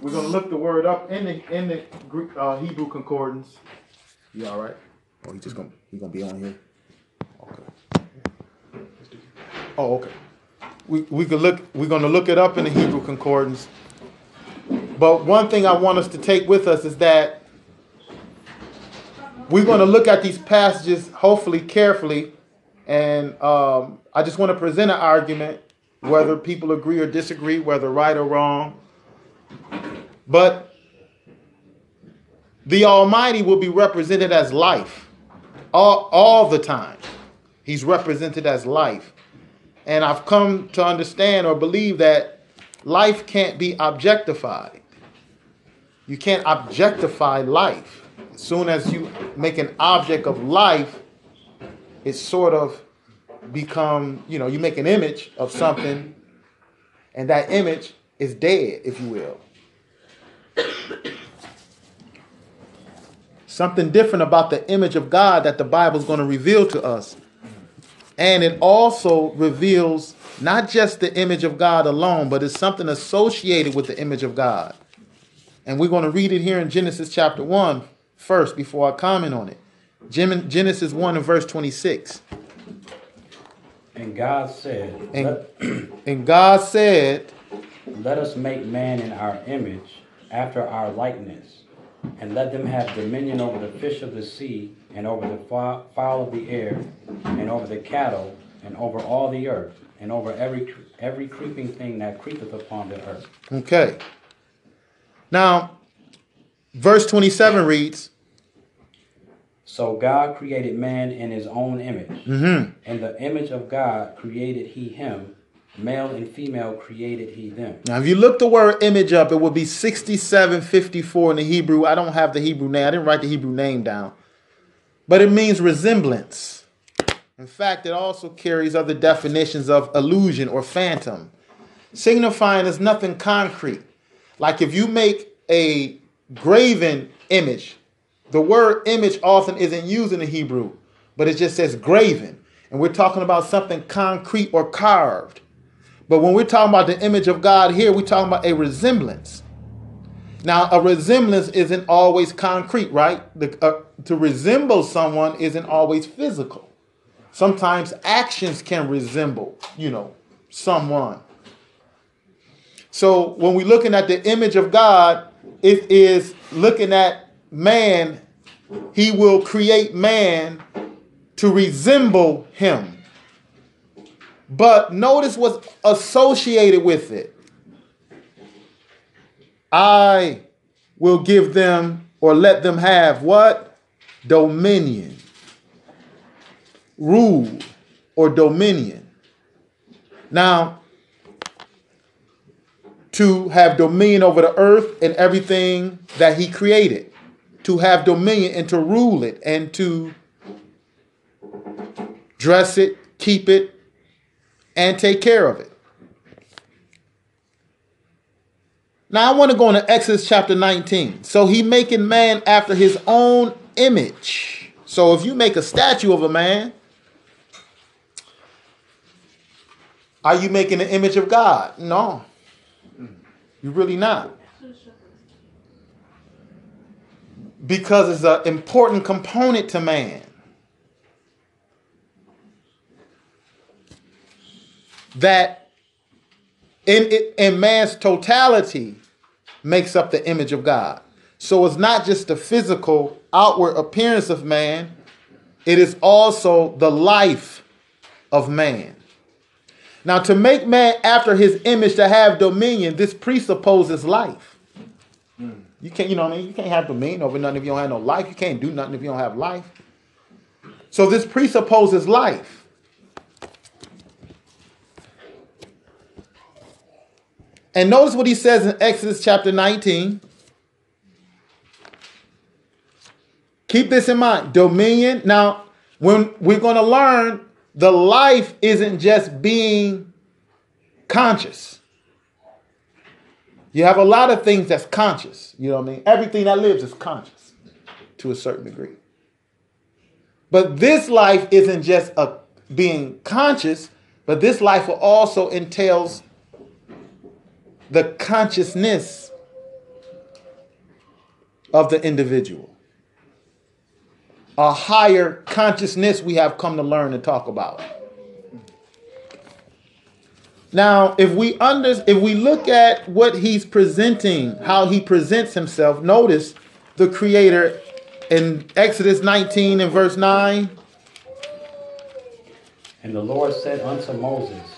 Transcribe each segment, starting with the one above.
we're gonna look the word up in the in the Greek uh, Hebrew concordance. You all right? Oh, he just gonna he gonna be on here. Okay. Oh, okay. We we could look. We're gonna look it up in the Hebrew concordance. But one thing I want us to take with us is that we're going to look at these passages hopefully carefully, and um, I just want to present an argument, whether people agree or disagree, whether right or wrong. But the Almighty will be represented as life all, all the time. He's represented as life. And I've come to understand or believe that life can't be objectified. You can't objectify life. As soon as you make an object of life, it sort of become, you know, you make an image of something, and that image is dead, if you will. Something different about the image of God that the Bible is going to reveal to us. And it also reveals not just the image of God alone, but it's something associated with the image of God. And we're going to read it here in Genesis chapter 1 first before I comment on it. Genesis 1 and verse 26. And God said, and, and God said, Let us make man in our image, after our likeness, and let them have dominion over the fish of the sea, and over the fowl of the air, and over the cattle, and over all the earth, and over every every creeping thing that creepeth upon the earth. Okay. Now, verse 27 reads, so God created man in his own image. Mm-hmm. In the image of God created he him. Male and female created he them. Now, if you look the word image up, it would be 6754 in the Hebrew. I don't have the Hebrew name. I didn't write the Hebrew name down. But it means resemblance. In fact, it also carries other definitions of illusion or phantom, signifying as nothing concrete. Like if you make a graven image, the word image often isn't used in the Hebrew, but it just says graven. And we're talking about something concrete or carved. But when we're talking about the image of God here, we're talking about a resemblance. Now, a resemblance isn't always concrete, right? The, uh, to resemble someone isn't always physical. Sometimes actions can resemble, you know, someone. So when we're looking at the image of God, it is looking at man, he will create man to resemble him. But notice what's associated with it. I will give them or let them have what? Dominion. Rule or dominion. Now, to have dominion over the earth and everything that he created to have dominion and to rule it and to dress it, keep it, and take care of it. Now I want to go into Exodus chapter 19. So he making man after his own image. So if you make a statue of a man, are you making an image of God? No. You're really not. because it's an important component to man. That in, in man's totality makes up the image of God. So it's not just the physical outward appearance of man, it is also the life of man. Now, to make man after his image to have dominion, this presupposes life. You can't, you know what I mean? You can't have dominion over nothing if you don't have no life. You can't do nothing if you don't have life. So this presupposes life. And notice what he says in Exodus chapter 19. Keep this in mind dominion. Now, when we're going to learn, the life isn't just being conscious. You have a lot of things that's conscious. You know what I mean? Everything that lives is conscious to a certain degree. But this life isn't just a being conscious, but this life also entails the consciousness of the individual. A higher consciousness we have come to learn and talk about. Now, if we under, if we look at what he's presenting, how he presents himself, notice the creator in Exodus 19 and verse 9. And the Lord said unto Moses,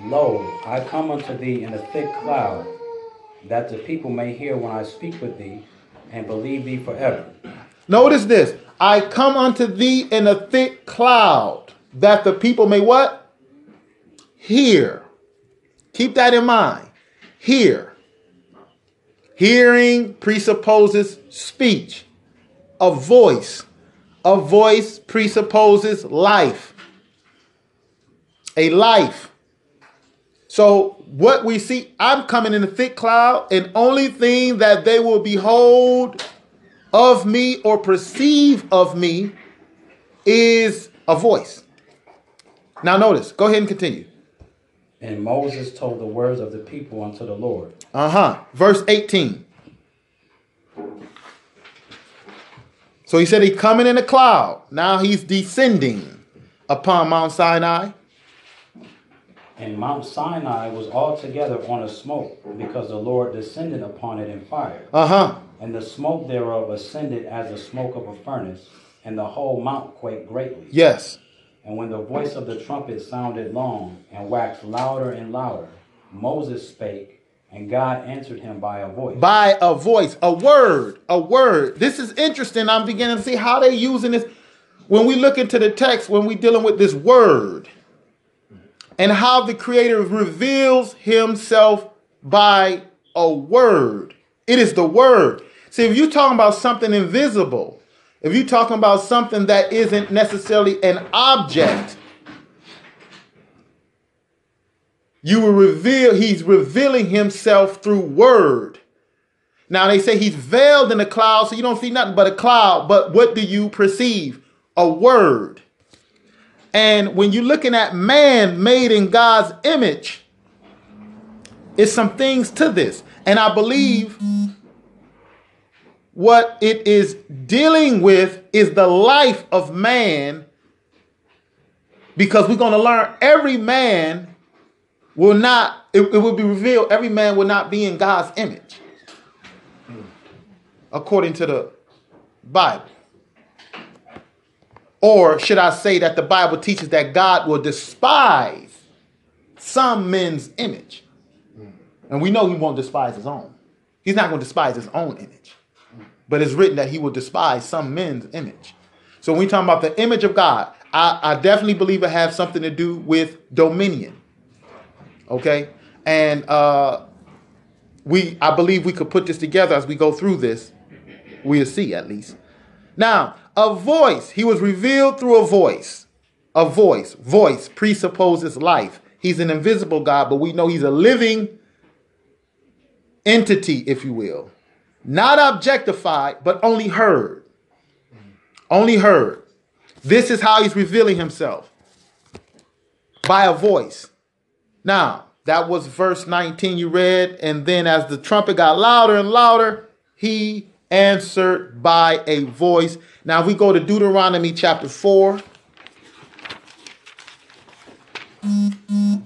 Lo, I come unto thee in a thick cloud, that the people may hear when I speak with thee, and believe thee forever. Notice this. I come unto thee in a thick cloud, that the people may what? Hear. Keep that in mind. Hear. Hearing presupposes speech, a voice. A voice presupposes life. A life. So, what we see, I'm coming in a thick cloud, and only thing that they will behold of me or perceive of me is a voice. Now, notice, go ahead and continue. And Moses told the words of the people unto the Lord. Uh huh. Verse 18. So he said he coming in a cloud. Now he's descending upon Mount Sinai. And Mount Sinai was altogether on a smoke, because the Lord descended upon it in fire. Uh huh. And the smoke thereof ascended as the smoke of a furnace, and the whole mount quaked greatly. Yes. And when the voice of the trumpet sounded long, and waxed louder and louder, Moses spake, and God answered him by a voice. By a voice, a word, a word. This is interesting. I'm beginning to see how they're using this. When we look into the text, when we're dealing with this word, and how the Creator reveals Himself by a word. It is the word. See, if you're talking about something invisible, if you're talking about something that isn't necessarily an object, you will reveal, he's revealing himself through word. Now they say he's veiled in a cloud, so you don't see nothing but a cloud. But what do you perceive? A word. And when you're looking at man made in God's image, it's some things to this. And I believe what it is dealing with is the life of man because we're going to learn every man will not it, it, will be revealed every man will not be in god's image according to the bible or should i say that the bible teaches that god will despise some men's image and we know he won't despise his own he's not going to despise his own image but it's written that he will despise some men's image. So when we talk about the image of God, I, I definitely believe it has something to do with dominion. Okay, and uh, we I believe we could put this together as we go through this. We'll see at least. Now, a voice. He was revealed through a voice. A voice. Voice presupposes life. He's an invisible God, but we know he's a living entity, if you will not objectified, but only heard. Only heard. This is how he's revealing himself by a voice. Now, that was verse 19 you read. And then as the trumpet got louder and louder, he answered by a voice. Now, if we go to Deuteronomy chapter 4,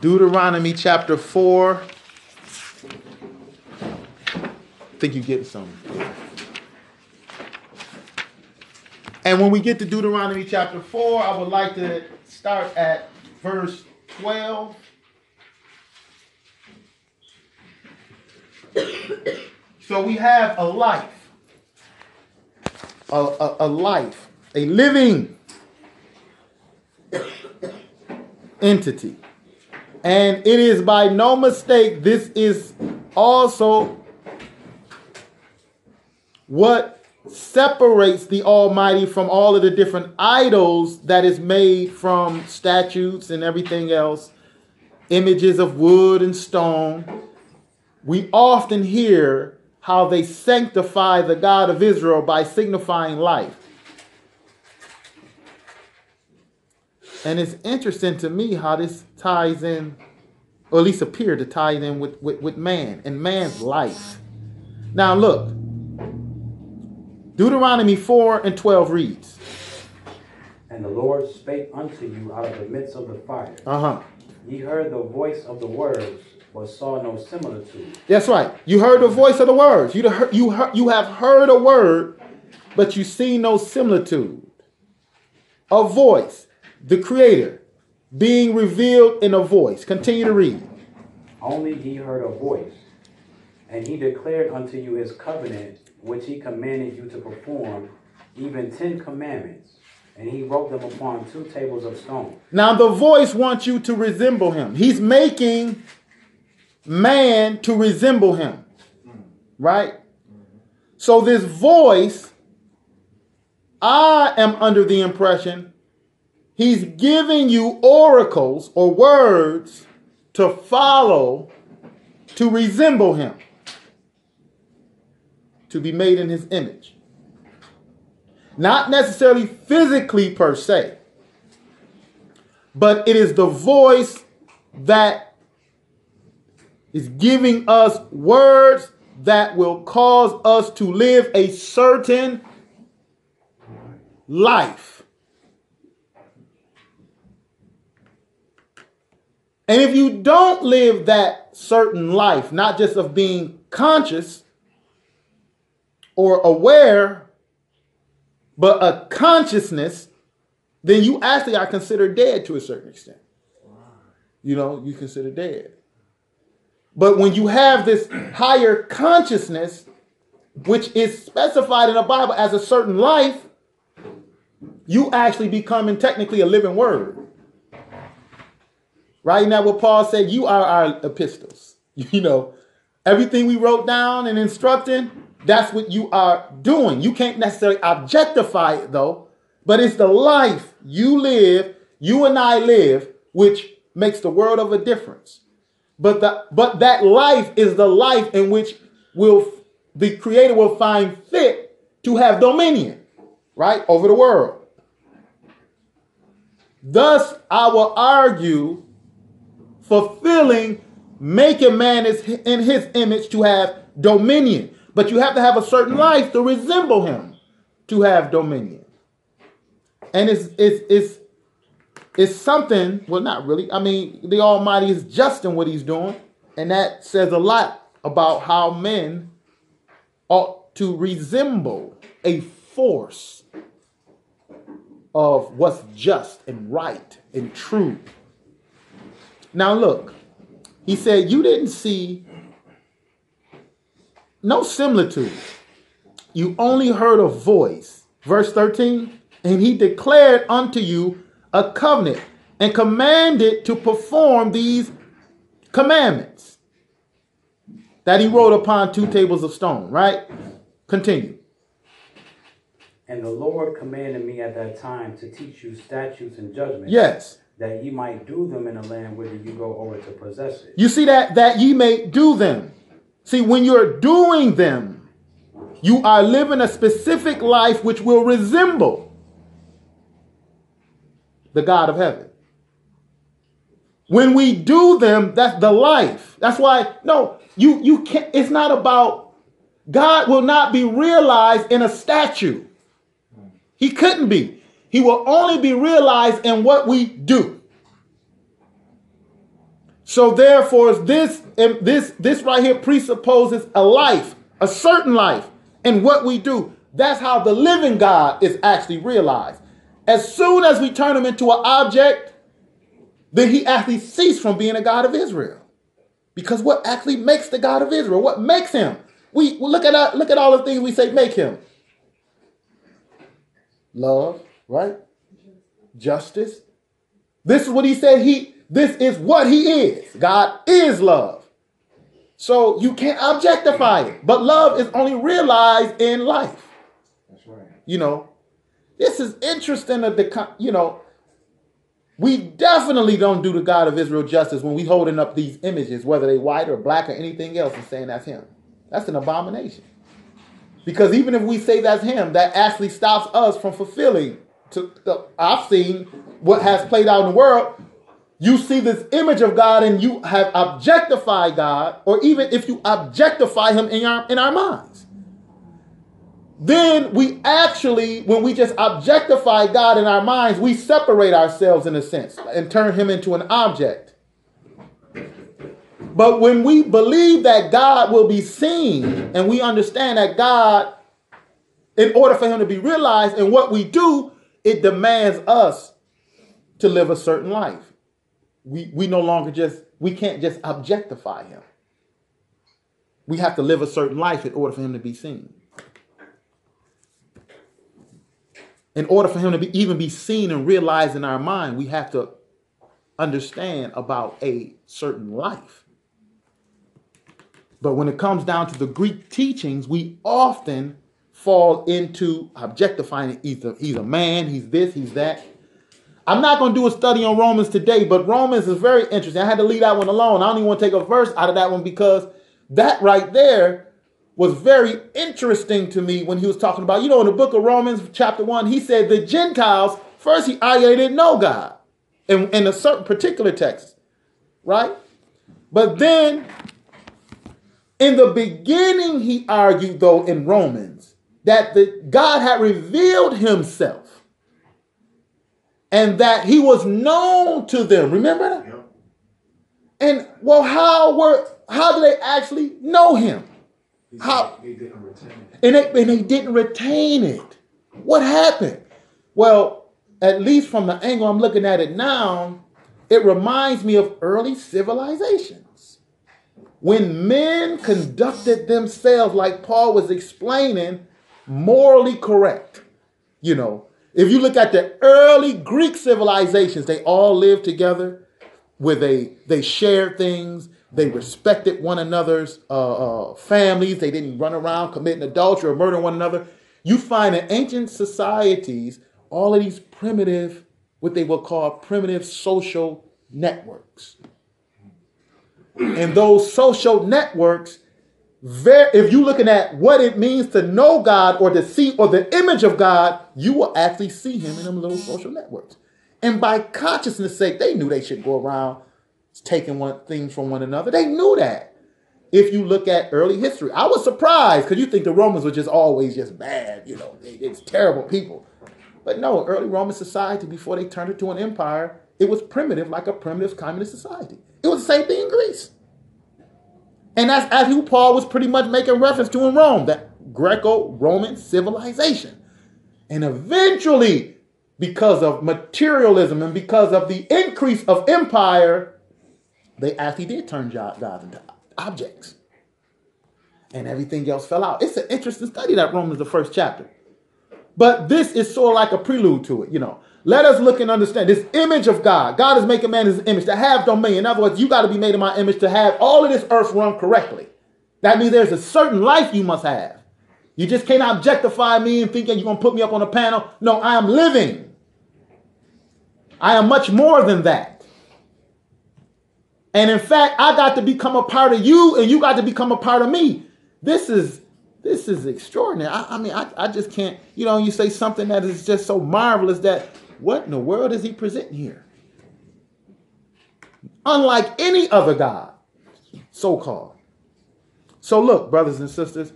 Deuteronomy chapter 4 I think you're getting something. And when we get to Deuteronomy chapter 4, I would like to start at verse 12. so we have a life, a, a, a life, a living entity. And it is by no mistake, this is also what separates the Almighty from all of the different idols that is made from statues and everything else, images of wood and stone. We often hear how they sanctify the God of Israel by signifying life. And it's interesting to me how this ties in, or at least appear to tie in with, with, with man and man's life. Now, look, Deuteronomy 4 and 12 reads. And the Lord spake unto you out of the midst of the fire. Uh huh. Ye heard the voice of the words, but saw no similitude. That's right. You heard the voice of the words. You, heard, you, heard, you have heard a word, but you see no similitude. A voice, the Creator, being revealed in a voice. Continue to read. Only he heard a voice, and he declared unto you his covenant, which he commanded you to perform, even ten commandments. And he wrote them upon two tables of stone. Now, the voice wants you to resemble him. He's making man to resemble him. Right? So, this voice, I am under the impression he's giving you oracles or words to follow to resemble him, to be made in his image. Not necessarily physically per se, but it is the voice that is giving us words that will cause us to live a certain life. And if you don't live that certain life, not just of being conscious or aware, but a consciousness, then you actually are considered dead to a certain extent. You know, you consider dead. But when you have this higher consciousness, which is specified in the Bible as a certain life, you actually becoming technically a living word. Right now, what Paul said, you are our epistles. You know, everything we wrote down and instructing, that's what you are doing. You can't necessarily objectify it though, but it's the life you live, you and I live, which makes the world of a difference. But the but that life is the life in which will the creator will find fit to have dominion, right, over the world. Thus, I will argue fulfilling, making man is in his image to have dominion. But you have to have a certain life to resemble him to have dominion. And it's it's it's it's something, well, not really. I mean, the Almighty is just in what he's doing, and that says a lot about how men ought to resemble a force of what's just and right and true. Now, look, he said, You didn't see no similitude. You only heard a voice. Verse 13, and he declared unto you a covenant and commanded to perform these commandments that he wrote upon two tables of stone, right? Continue. And the Lord commanded me at that time to teach you statutes and judgments. Yes. That ye might do them in the land whither you go over to possess it. You see that that ye may do them. See, when you're doing them, you are living a specific life which will resemble the God of heaven. When we do them, that's the life. That's why, no, you you can't, it's not about God will not be realized in a statue. He couldn't be. He will only be realized in what we do. So therefore, this this this right here presupposes a life, a certain life, in what we do. That's how the living God is actually realized. As soon as we turn him into an object, then he actually ceased from being a God of Israel. Because what actually makes the God of Israel? What makes him? We look at that, look at all the things we say make him. Love, right? Justice. This is what he said he this is what he is. God is love. So you can't objectify it. But love is only realized in life. That's right. You know, this is interesting that the you know, we definitely don't do the God of Israel justice when we holding up these images, whether they white or black or anything else, and saying that's him. That's an abomination. Because even if we say that's him, that actually stops us from fulfilling. To, uh, I've seen what has played out in the world. You see this image of God and you have objectified God, or even if you objectify him in our in our minds. Then we actually, when we just objectify God in our minds, we separate ourselves in a sense and turn him into an object. But when we believe that God will be seen and we understand that God, in order for him to be realized in what we do, it demands us to live a certain life. We, we no longer just, we can't just objectify him. We have to live a certain life in order for him to be seen. In order for him to be, even be seen and realized in our mind, we have to understand about a certain life. But when it comes down to the Greek teachings, we often fall into objectifying either he's a man, he's this, he's that. I'm not going to do a study on Romans today, but Romans is very interesting. I had to leave that one alone. I don't even want to take a verse out of that one because that right there was very interesting to me when he was talking about, you know, in the book of Romans, chapter 1, he said the Gentiles, first he I didn't know God in, in a certain particular text, right? But then in the beginning, he argued, though, in Romans, that the, God had revealed himself and that he was known to them. Remember that? And well, how were how do they actually know him? How they didn't retain it. And they, and they didn't retain it. What happened? Well, at least from the angle I'm looking at it now, it reminds me of early civilizations. when men conducted themselves, like Paul was explaining, morally correct. You know, if you look at the early Greek civilizations, they all lived together where they they shared things, they respected one another's uh, uh, families, they didn't run around committing adultery or murdering one another. You find in ancient societies all of these primitive, what they will call primitive social networks and those social networks, if you're looking at what it means to know God or to see or the image of God, you will actually see him in them little social networks. And by consciousness sake, they knew they should go around taking one things from one another. They knew that. If you look at early history, I was surprised because you think the Romans were just always just bad, you know, it's terrible people. But no, early Roman society, before they turned it to an empire, it was primitive like a primitive communist society. It was the same thing in Greece. And that's as who Paul was pretty much making reference to in Rome, that Greco-Roman civilization. And eventually, because of materialism and because of the increase of empire, they actually did turn gods into objects. And everything else fell out. It's an interesting study that Romans, the first chapter. But this is sort of like a prelude to it, you know. Let us look and understand this image of God. God is making man his image to have dominion. In other words, you got to be made in my image to have all of this earth run correctly. That means there's a certain life you must have. You just can't objectify me and thinking you're going to put me up on a panel. No, I am living. I am much more than that. And in fact, I got to become a part of you and you got to become a part of me. This is this is extraordinary. I, I mean, I, I just can't, you know, you say something that is just so marvelous that what in the world is he presenting here? Unlike any other God, so called. So look, brothers and sisters,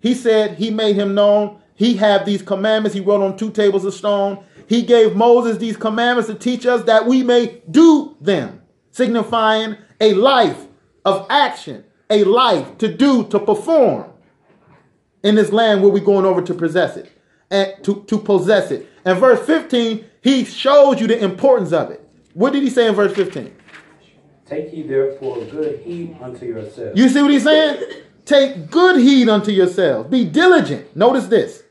he said he made him known. He had these commandments he wrote on two tables of stone. He gave Moses these commandments to teach us that we may do them, signifying a life of action, a life to do, to perform in this land where we're going over to possess it and to, to possess it. And verse 15, he shows you the importance of it. What did he say in verse 15? Take ye therefore good heed unto yourselves. You see what he's saying? Take good heed unto yourselves. Be diligent. Notice this.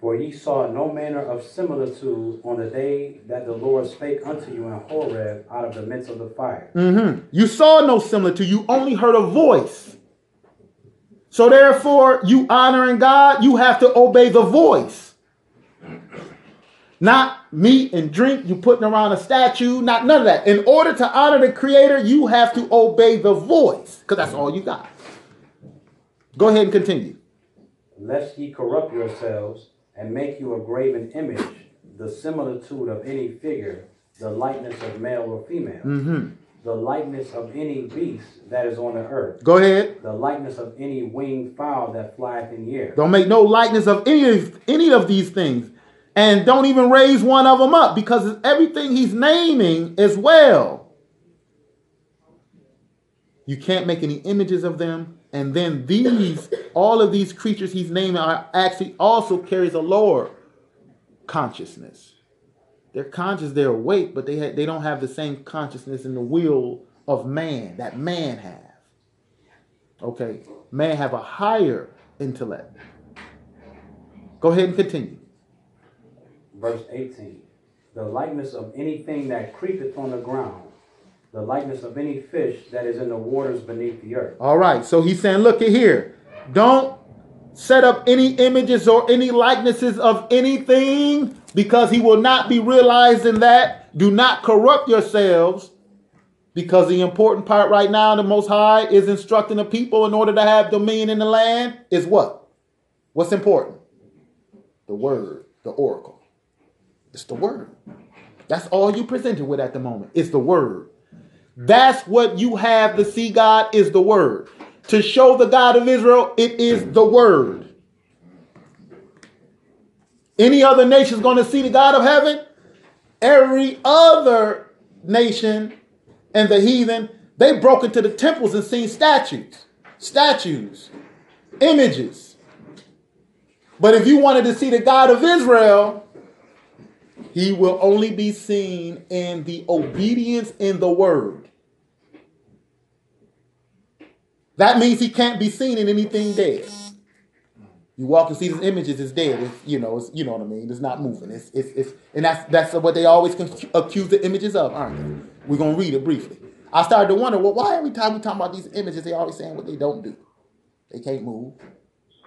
For ye saw no manner of similitude on the day that the Lord spake unto you in Horeb out of the midst of the fire. Mm-hmm. You saw no similitude. You only heard a voice. So therefore, you honoring God, you have to obey the voice. Not meat and drink, you putting around a statue, not none of that. In order to honor the creator, you have to obey the voice, because that's all you got. Go ahead and continue. Lest ye corrupt yourselves and make you a graven image, the similitude of any figure, the likeness of male or female. Mm-hmm. the likeness of any beast that is on the earth, Go ahead. the likeness of any winged fowl that flieth in the air, Don't make no likeness of any of any of these things. And don't even raise one of them up because it's everything he's naming as well. You can't make any images of them. And then these, all of these creatures he's naming are actually also carries a lower consciousness. They're conscious, they're awake, but they ha- they don't have the same consciousness in the will of man that man have. Okay, man have a higher intellect. Go ahead and continue. verse 18, the likeness of anything that creepeth on the ground, the likeness of any fish that is in the waters beneath the earth. All right, so he's saying, look at here. Don't set up any images or any likenesses of anything because he will not be realizing that. Do not corrupt yourselves because the important part right now, the Most High is instructing the people in order to have dominion in the land is what? What's important? The word, the oracle. It's the word. That's all you presented with at the moment. It's the word. That's what you have to see God is the word. To show the God of Israel, it is the word. Any other nation is going to see the God of heaven? Every other nation and the heathen, they broke into the temples and seen statues, statues, images. But if you wanted to see the God of Israel, he will only be seen in the obedience in the word. That means he can't be seen in anything dead. You walk and see these images, it's dead. It's, you know, it's, you know what I mean. It's not moving. It's, it's, it's, and that's that's what they always accuse the images of, aren't they? We're gonna read it briefly. I started to wonder, well, why every time we talk about these images, they always saying what they don't do? They can't move.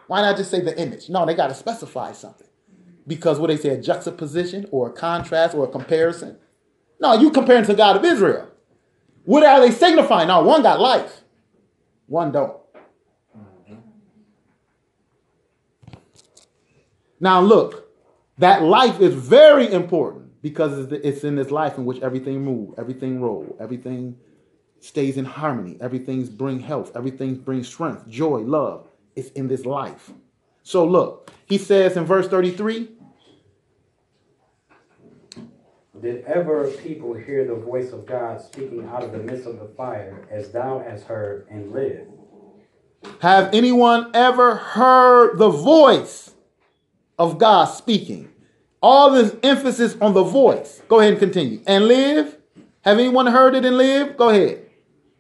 Why not just say the image? No, they got to specify something. Because what they say, a juxtaposition or a contrast or a comparison. No, you comparing to God of Israel. What are they signifying? No, one got life, one don't. Now look, that life is very important because it's in this life in which everything moves, everything roll, everything stays in harmony, everything's bring health, everything brings strength, joy, love. It's in this life. So look, he says in verse 33, Did ever people hear the voice of God speaking out of the midst of the fire, as thou hast heard, and live? Have anyone ever heard the voice of God speaking? All this emphasis on the voice. Go ahead and continue. And live? Have anyone heard it and live? Go ahead.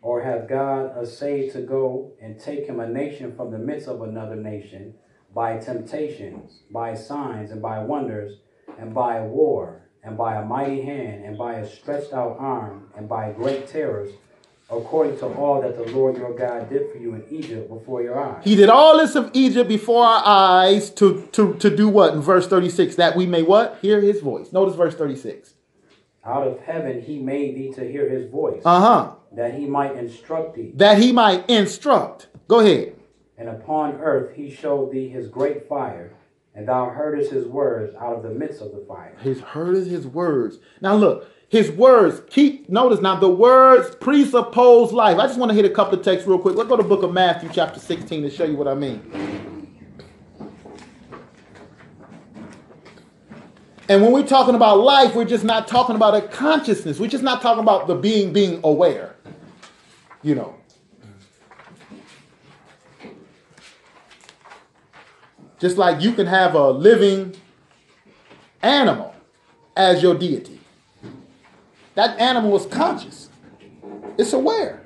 Or hath God essayed to go and take him a nation from the midst of another nation by temptations, by signs, and by wonders, and by war, and by a mighty hand, and by a stretched out arm, and by great terrors, according to all that the Lord your God did for you in Egypt before your eyes? He did all this of Egypt before our eyes to, to, to do what in verse 36? That we may what? Hear his voice. Notice verse 36. Out of heaven he made thee to hear his voice, Uh-huh. that he might instruct thee. That he might instruct. Go ahead. And upon earth he showed thee his great fire, and thou heardest his words out of the midst of the fire. His heard his words. Now look, his words keep notice now the words presuppose life. I just want to hit a couple of texts real quick. Let's go to the book of Matthew, chapter 16, to show you what I mean. And when we're talking about life, we're just not talking about a consciousness. We're just not talking about the being being aware. You know. Just like you can have a living animal as your deity. That animal is conscious. It's aware.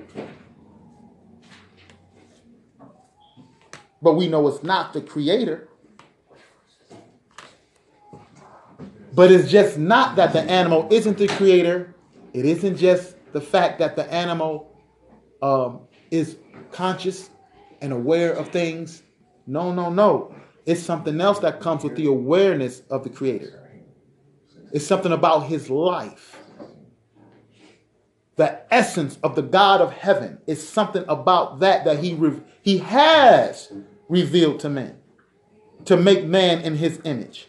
But we know it's not the creator. But it's just not that the animal isn't the creator. It isn't just the fact that the animal um, is conscious and aware of things. No, no, no. It's something else that comes with the awareness of the creator. It's something about his life. The essence of the God of heaven is something about that that he re- he has revealed to man to make man in his image.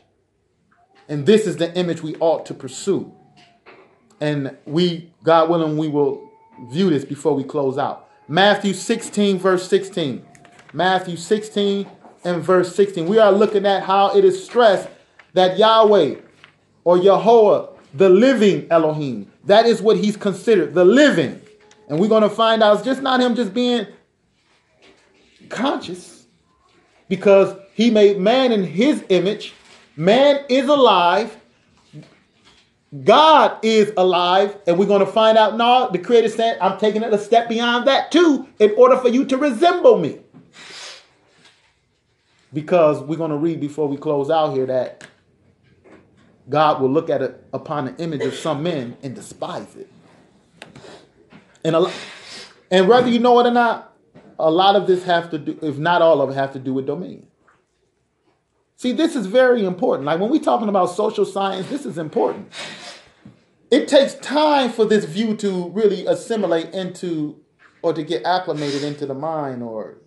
And this is the image we ought to pursue. And we, God willing, we will view this before we close out. Matthew 16, verse 16. Matthew 16 and verse 16. We are looking at how it is stressed that Yahweh or Yahweh, the living Elohim, that is what he's considered, the living. And we're going to find out it's just not him just being conscious because he made man in his image. Man is alive. God is alive, and we're going to find out now. The Creator said, I'm taking it a step beyond that too, in order for you to resemble me. Because we're going to read before we close out here that God will look at it upon the image of some men and despise it. And a, lot, and whether you know it or not, a lot of this have to do, if not all of it, have to do with dominion. See, this is very important. Like when we're talking about social science, this is important. It takes time for this view to really assimilate into or to get acclimated into the mind or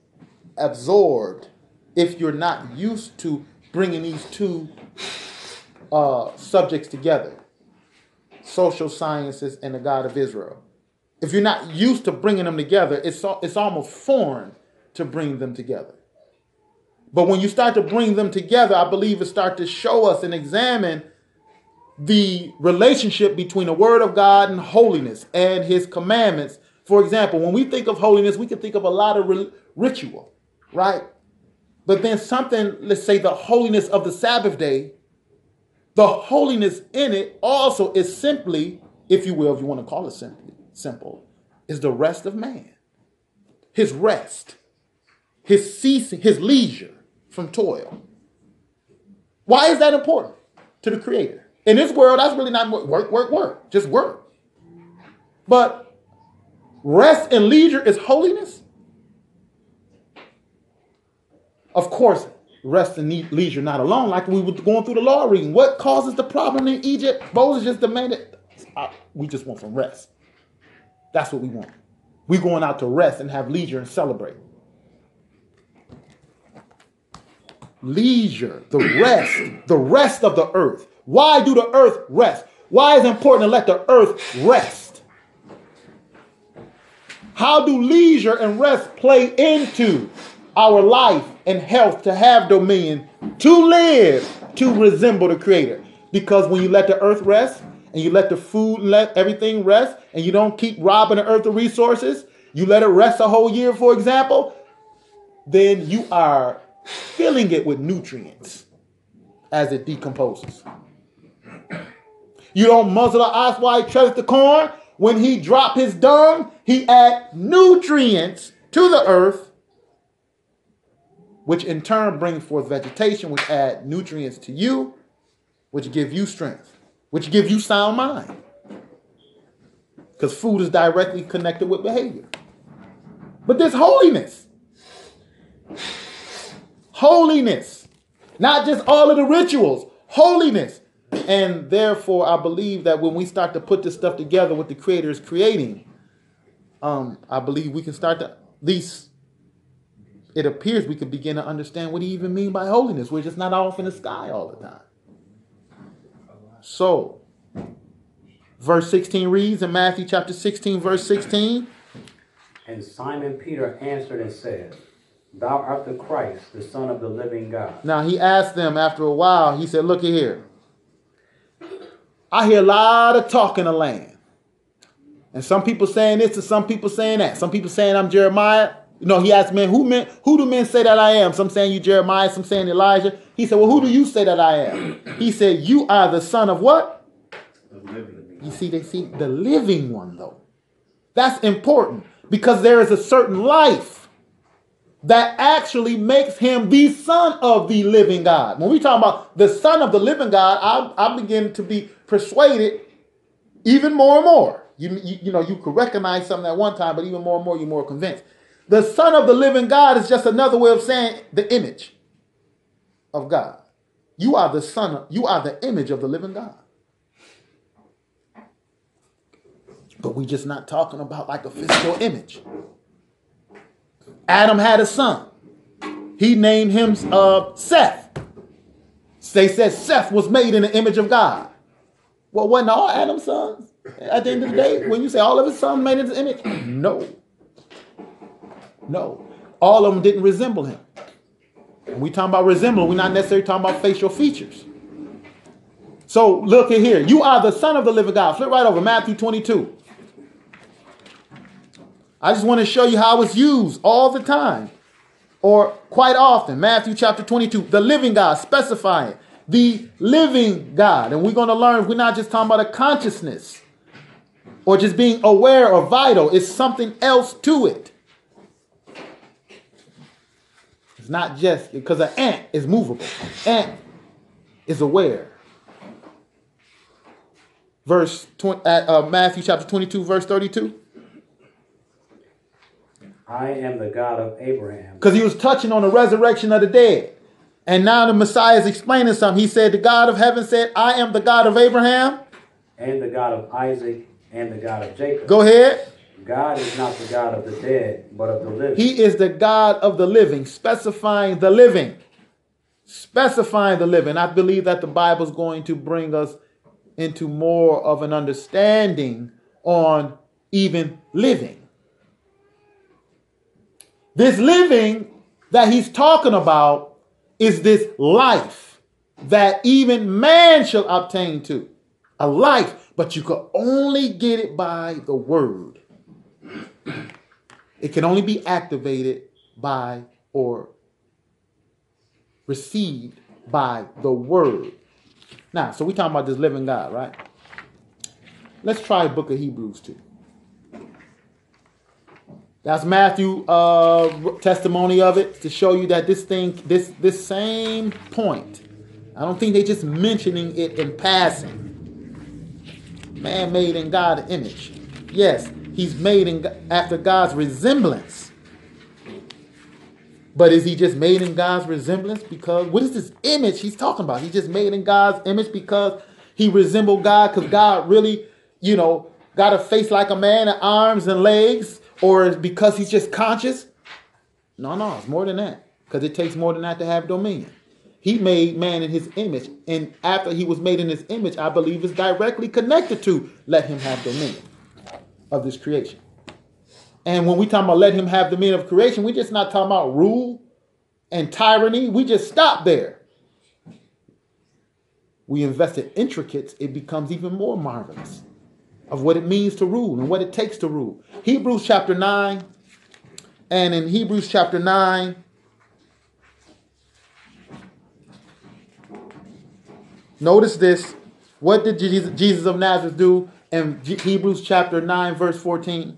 absorbed if you're not used to bringing these two uh, subjects together social sciences and the God of Israel. If you're not used to bringing them together, it's, it's almost foreign to bring them together. But when you start to bring them together, I believe it start to show us and examine the relationship between the Word of God and holiness and His commandments. For example, when we think of holiness, we can think of a lot of ritual, right? But then something, let's say the holiness of the Sabbath day, the holiness in it also is simply, if you will, if you want to call it simply, simple, is the rest of man. His rest, his ceasing, his leisure from toil. Why is that important to the Creator? In this world, that's really not work, work, work, just work. But rest and leisure is holiness. Of course, rest and leisure not alone, like we were going through the law reading. What causes the problem in Egypt? Moses just demanded, we just want some rest. That's what we want. We're going out to rest and have leisure and celebrate. leisure, the rest, the rest of the earth. Why do the earth rest? Why is it important to let the earth rest? How do leisure and rest play into our life and health to have dominion, to live, to resemble the Creator? Because when you let the earth rest and you let the food let everything rest and you don't keep robbing the earth of resources, you let it rest a whole year, for example, then you are filling it with nutrients as it decomposes. You don't muzzle the ox while he treads the corn. When he drop his dung, he add nutrients to the earth, which in turn bring forth vegetation, which add nutrients to you, which give you strength, which give you sound mind. Because food is directly connected with behavior. But there's holiness holiness, not just all of the rituals, holiness. And therefore, I believe that when we start to put this stuff together, what the Creator is creating, um, I believe we can start to, least it appears we can begin to understand what he even mean by holiness. We're just not off in the sky all the time. So, verse 16 reads in Matthew chapter 16, verse 16. And Simon Peter answered and said, Thou art the Christ, the Son of the living God. Now he asked them after a while, he said, Look here. I hear a lot of talk in the land. And some people saying this and some people saying that. Some people saying I'm Jeremiah. You know, he asked men, who men, who do men say that I am? Some saying you Jeremiah, some saying Elijah. He said, Well, who do you say that I am? He said, You are the son of what? You see, they see the living one, though. That's important because there is a certain life that actually makes him the son of the living God. When we talk about the son of the living God, I, I begin to be persuaded even more and more. You, you, you know, you could recognize something at one time, but even more and more, you're more convinced. The son of the living God is just another way of saying the image of God. You are the son, of, you are the image of the living God. But we're just not talking about like a physical image. Adam had a son. He named him uh, Seth. They said Seth was made in the image of God. Well, wasn't all Adam's sons? At the end of the day, when you say all of his sons made in his image, no. No. All of them didn't resemble him. When we talking about resemble, we're not necessarily talking about facial features. So look at here. You are the son of the living God. Flip right over Matthew 22. I just want to show you how it's used all the time or quite often. Matthew chapter 22, the living God, specifying the living God. And we're going to learn we're not just talking about a consciousness or just being aware or vital, it's something else to it. It's not just because an ant is movable, ant is aware. Verse 20, at uh, Matthew chapter 22, verse 32. I am the God of Abraham. Because he was touching on the resurrection of the dead. And now the Messiah is explaining something. He said, The God of heaven said, I am the God of Abraham. And the God of Isaac and the God of Jacob. Go ahead. God is not the God of the dead, but of the living. He is the God of the living, specifying the living. Specifying the living. I believe that the Bible is going to bring us into more of an understanding on even living. This living that he's talking about is this life that even man shall obtain to. A life, but you could only get it by the word. It can only be activated by or received by the word. Now, so we talking about this living God, right? Let's try book of Hebrews too. That's Matthew uh, testimony of it to show you that this thing, this this same point, I don't think they just mentioning it in passing. Man made in God's image. Yes, he's made in after God's resemblance. But is he just made in God's resemblance because what is this image he's talking about? He just made in God's image because he resembled God because God really, you know, got a face like a man and arms and legs or because he's just conscious? No, no, it's more than that. Because it takes more than that to have dominion. He made man in his image. And after he was made in his image, I believe is directly connected to let him have dominion of this creation. And when we talk about let him have dominion of creation, we're just not talking about rule and tyranny. We just stop there. We invest in intricates, it becomes even more marvelous of what it means to rule and what it takes to rule. Hebrews chapter 9, and in Hebrews chapter 9, notice this. What did Jesus of Nazareth do in Hebrews chapter 9, verse 14?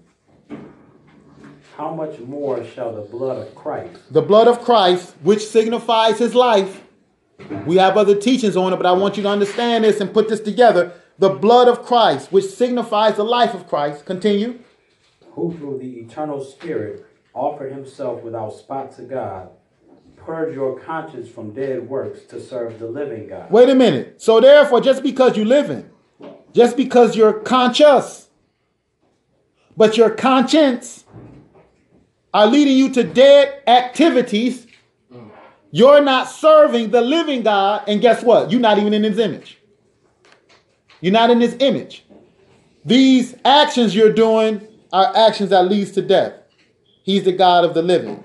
How much more shall the blood of Christ? The blood of Christ, which signifies his life. We have other teachings on it, but I want you to understand this and put this together the blood of Christ, which signifies the life of Christ. Continue. Who through the eternal Spirit offered himself without spot to God, purge your conscience from dead works to serve the living God. Wait a minute. So therefore, just because you live in, just because you're conscious, but your conscience are leading you to dead activities, you're not serving the living God, and guess what? You're not even in his image. You're not in his image. These actions you're doing are actions that leads to death. He's the God of the living.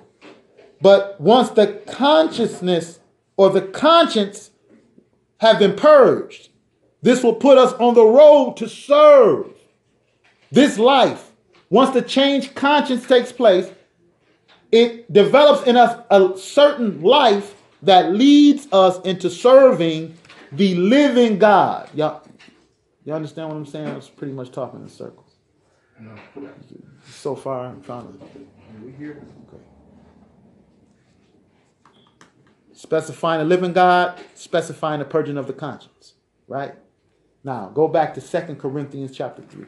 But once the consciousness or the conscience have been purged, this will put us on the road to serve this life. Once the change conscience takes place, it develops in us a certain life that leads us into serving the living God. Y'all, you understand what I'm saying? I was pretty much talking in circles. So far, I'm trying to. we here? Okay. Specifying the living God, specifying the purging of the conscience. Right? Now, go back to Second Corinthians chapter 3.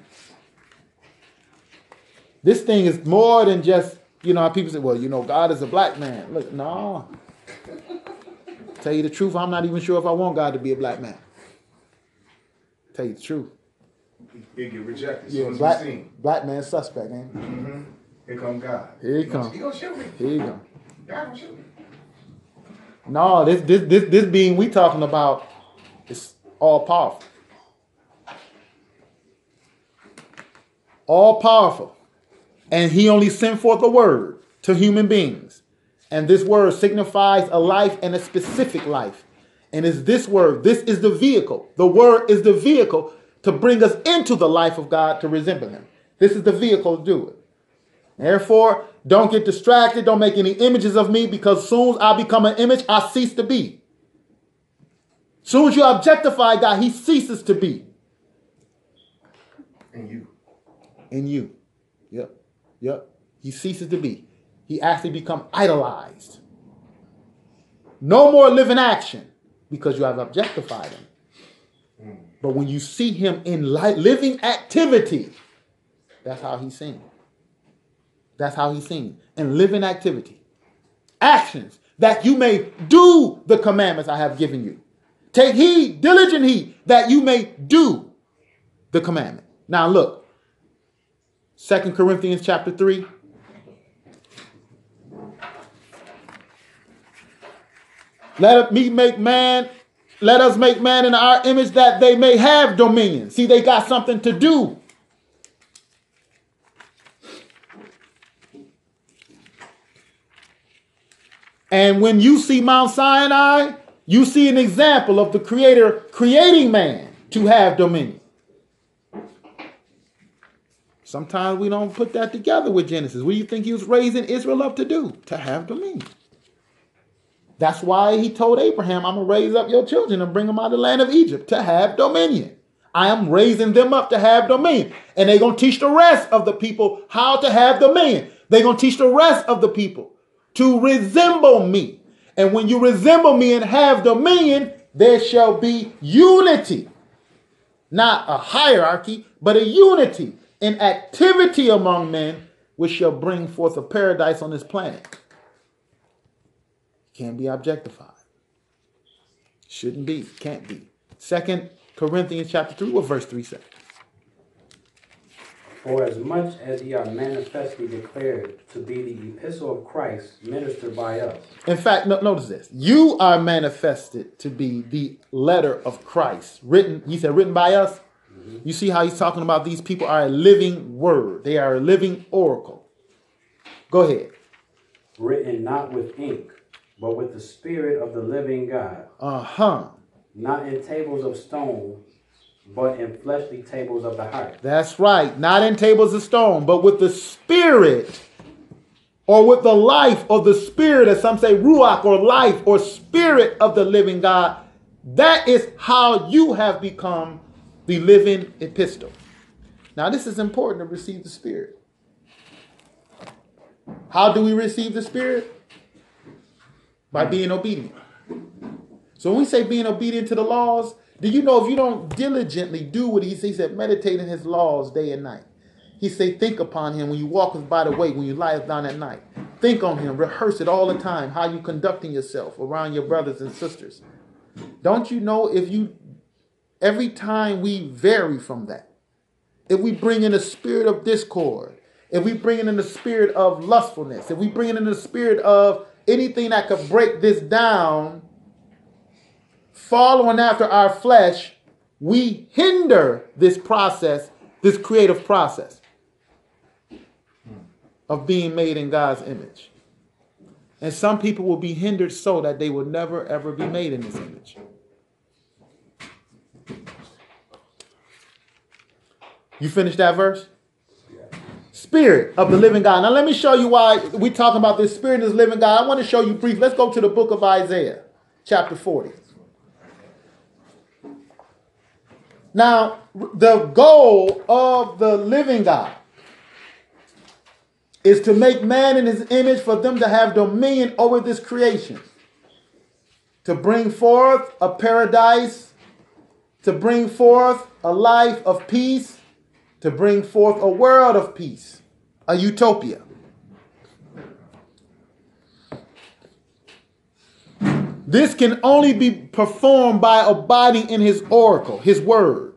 This thing is more than just, you know, how people say, well, you know, God is a black man. Look, no. Tell you the truth, I'm not even sure if I want God to be a black man. Tell you the truth. He'll get rejected. Yeah, black, black man suspect, man. Mm-hmm. Here come God. Here he, he come. He gonna shoot me. Here he go. God gonna shoot me. No, this this this this being we talking about is all powerful. All powerful. And he only sent forth a word to human beings. And this word signifies a life and a specific life. And is this word, this is the vehicle. The word is the vehicle to bring us into the life of God to resemble him. This is the vehicle to do it. Therefore, don't get distracted. Don't make any images of me because soon as I become an image, I cease to be. Soon as you objectify God, he ceases to be And you. In you. Yep. Yep. He ceases to be. He actually become idolized. No more living action because you have objectified him. But when you see him in li- living activity, that's how he's seen. That's how he's seen. In living activity. Actions that you may do the commandments I have given you. Take heed, diligent heed, that you may do the commandment. Now look, Second Corinthians chapter 3. Let me make man, let us make man in our image that they may have dominion. See, they got something to do. And when you see Mount Sinai, you see an example of the Creator creating man to have dominion. Sometimes we don't put that together with Genesis. What do you think he was raising Israel up to do? To have dominion. That's why he told Abraham, I'm going to raise up your children and bring them out of the land of Egypt to have dominion. I am raising them up to have dominion. And they're going to teach the rest of the people how to have dominion. They're going to teach the rest of the people to resemble me. And when you resemble me and have dominion, there shall be unity. Not a hierarchy, but a unity in activity among men, which shall bring forth a paradise on this planet. Can't be objectified. Shouldn't be. Can't be. Second Corinthians chapter 3, what verse 3 says? For as much as ye are manifestly declared to be the epistle of Christ ministered by us, In fact, no, notice this. You are manifested to be the letter of Christ. Written, he said, written by us. You see how he's talking about these people are a living word. They are a living oracle. Go ahead. written not with ink, but with the Spirit of the living God, Uh-huh. not in tables of stone, but in fleshly tables of the heart. That's right. Not in tables of stone, but with the spirit or with the life of the spirit, as some say, ruach or life or spirit of the living God. That is how you have become the living epistle. Now, this is important to receive the spirit. How do we receive the spirit? By being obedient. So when we say being obedient to the laws, do you know if you don't diligently do what he said, he said, meditate in his laws day and night. He said, think upon him when you walk by the way, when you lie down at night. Think on him, rehearse it all the time, how you conducting yourself around your brothers and sisters. Don't you know if you every time we vary from that, if we bring in a spirit of discord, if we bring in the spirit of lustfulness, if we bring in the spirit of anything that could break this down, following after our flesh, we hinder this process, this creative process of being made in God's image. And some people will be hindered so that they will never ever be made in this image. You finished that verse? Spirit of the living God. Now let me show you why we talking about this spirit of the living God. I want to show you brief. Let's go to the book of Isaiah, chapter 40. Now, the goal of the living God is to make man in his image for them to have dominion over this creation, to bring forth a paradise, to bring forth a life of peace, to bring forth a world of peace, a utopia. This can only be performed by abiding in his oracle, his word.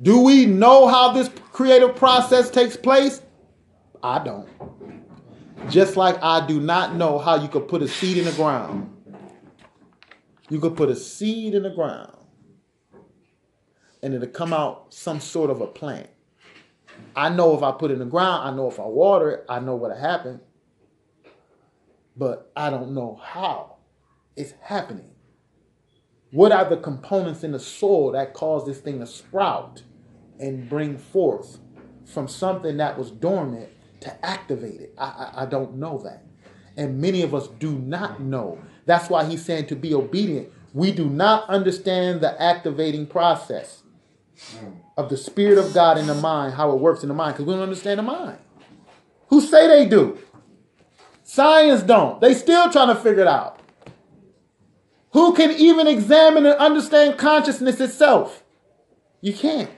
Do we know how this creative process takes place? I don't. Just like I do not know how you could put a seed in the ground. You could put a seed in the ground and it'll come out some sort of a plant. I know if I put it in the ground, I know if I water it, I know what'll happen. But I don't know how it's happening. What are the components in the soil that cause this thing to sprout and bring forth from something that was dormant to activate it? I, I, I don't know that. And many of us do not know. That's why he's saying to be obedient. We do not understand the activating process Mm. of the Spirit of God in the mind, how it works in the mind, because we don't understand the mind. Who say they do? Science don't. They still trying to figure it out. Who can even examine and understand consciousness itself? You can't.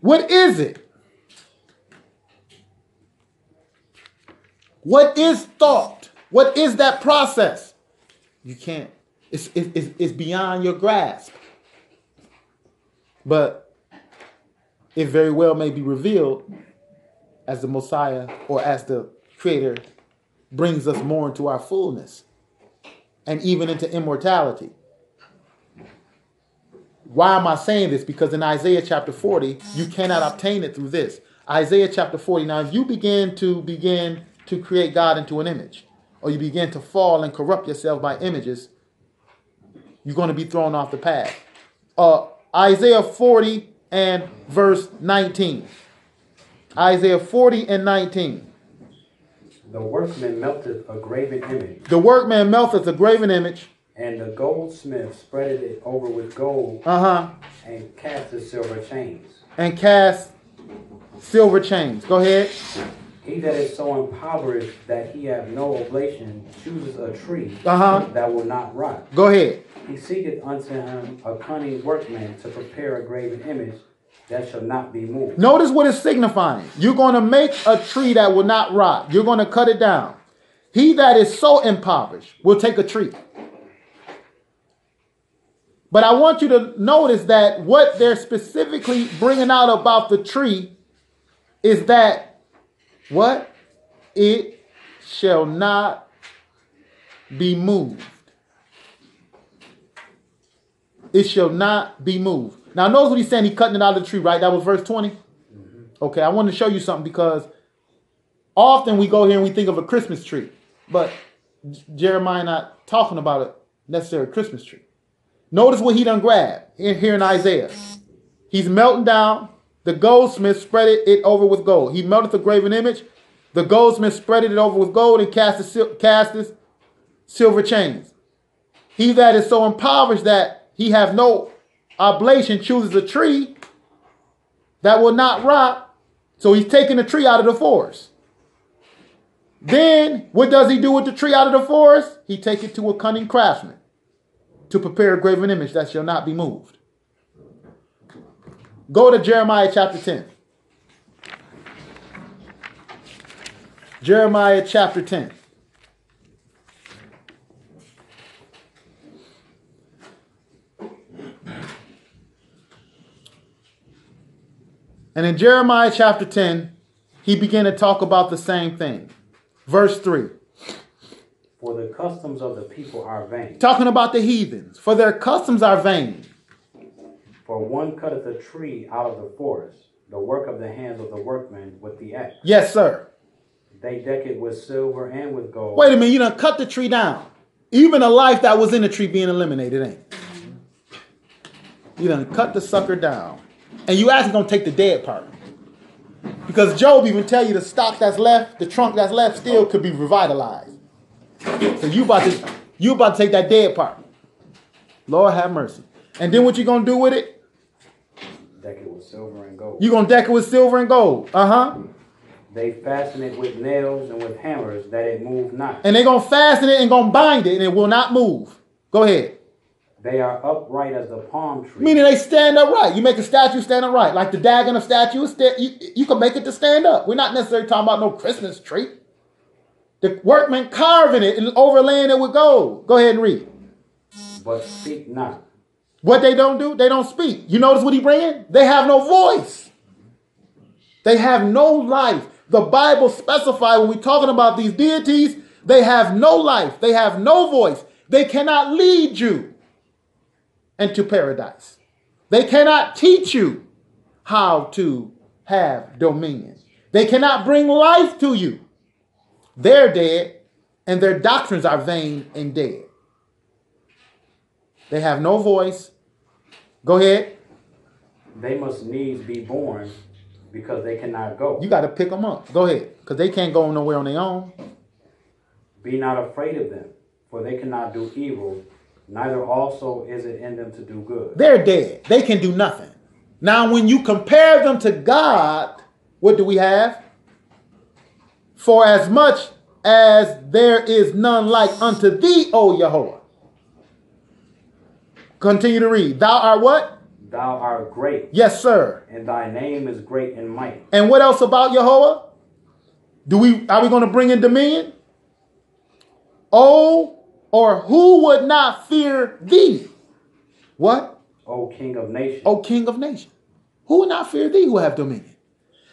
What is it? What is thought? What is that process? You can't. It's, it's, it's beyond your grasp. But it very well may be revealed as the Messiah or as the Creator brings us more into our fullness and even into immortality. Why am I saying this? Because in Isaiah chapter 40, you cannot obtain it through this. Isaiah chapter 40. Now, if you begin to begin to create God into an image, or you begin to fall and corrupt yourself by images, you're going to be thrown off the path. Uh, Isaiah 40 and verse 19. Isaiah 40 and 19. The workman melteth a graven image, The workman melteth a graven image. and the goldsmith spreadeth it over with gold, Uh huh. and casteth silver chains. And cast silver chains. Go ahead. He that is so impoverished that he have no oblation chooses a tree Uh huh. that will not rot. Go ahead. He seeketh unto him a cunning workman to prepare a graven image that shall not be moved. Notice what it's signifying. You're going to make a tree that will not rot. You're going to cut it down. He that is so impoverished will take a tree. But I want you to notice that what they're specifically bringing out about the tree is that what? It shall not be moved. It shall not be moved. Now, notice what he's saying. He's cutting it out of the tree, right? That was verse 20. Mm-hmm. Okay, I want to show you something because often we go here and we think of a Christmas tree, but Jeremiah not talking about a necessary Christmas tree. Notice what he done grabbed in, here in Isaiah. He's melting down. The goldsmith spread it, over with gold. He melted the graven image. The goldsmith spread it over with gold and cast sil- cast his silver chains. He that is so impoverished that he have no oblation chooses a tree that will not rot. So he's taking the tree out of the forest. Then what does he do with the tree out of the forest? He take it to a cunning craftsman to prepare a graven image that shall not be moved. Go to Jeremiah chapter 10. Jeremiah chapter 10. And in Jeremiah chapter 10, he began to talk about the same thing. Verse 3. For the customs of the people are vain. Talking about the heathens, for their customs are vain. For one cutteth a tree out of the forest, the work of the hands of the workman with the axe. Yes, sir. They deck it with silver and with gold. Wait a minute, you done cut the tree down. Even a life that was in the tree being eliminated ain't. You done cut the sucker down. And you actually gonna take the dead part. Because Job even tell you the stock that's left, the trunk that's left still could be revitalized. So you about to you about to take that dead part. Lord have mercy. And then what you gonna do with it? Deck it with silver and gold. You're gonna deck it with silver and gold. Uh-huh. They fasten it with nails and with hammers that it move not. And they gonna fasten it and gonna bind it and it will not move. Go ahead. They are upright as the palm tree. Meaning they stand upright. You make a statue stand upright. Like the dagon of statue, sta- you, you can make it to stand up. We're not necessarily talking about no Christmas tree. The workman carving it and overlaying it with gold. Go ahead and read. but speak not. What they don't do, they don't speak. You notice what he bringing? They have no voice. They have no life. The Bible specifies when we're talking about these deities, they have no life. They have no voice. They cannot lead you into paradise. They cannot teach you how to have dominion. They cannot bring life to you. They're dead, and their doctrines are vain and dead. They have no voice. Go ahead. They must needs be born because they cannot go. You got to pick them up. Go ahead, because they can't go nowhere on their own. Be not afraid of them, for they cannot do evil, neither also is it in them to do good. They're dead. They can do nothing. Now, when you compare them to God, what do we have? For as much as there is none like unto thee, O Yahweh. Continue to read. Thou art what? Thou art great, Yes, sir. and thy name is great and might. And what else about Yahweh? Do we are we going to bring in dominion? Oh, or who would not fear thee? What? O King of nations. O King of nations. Who would not fear thee who have dominion?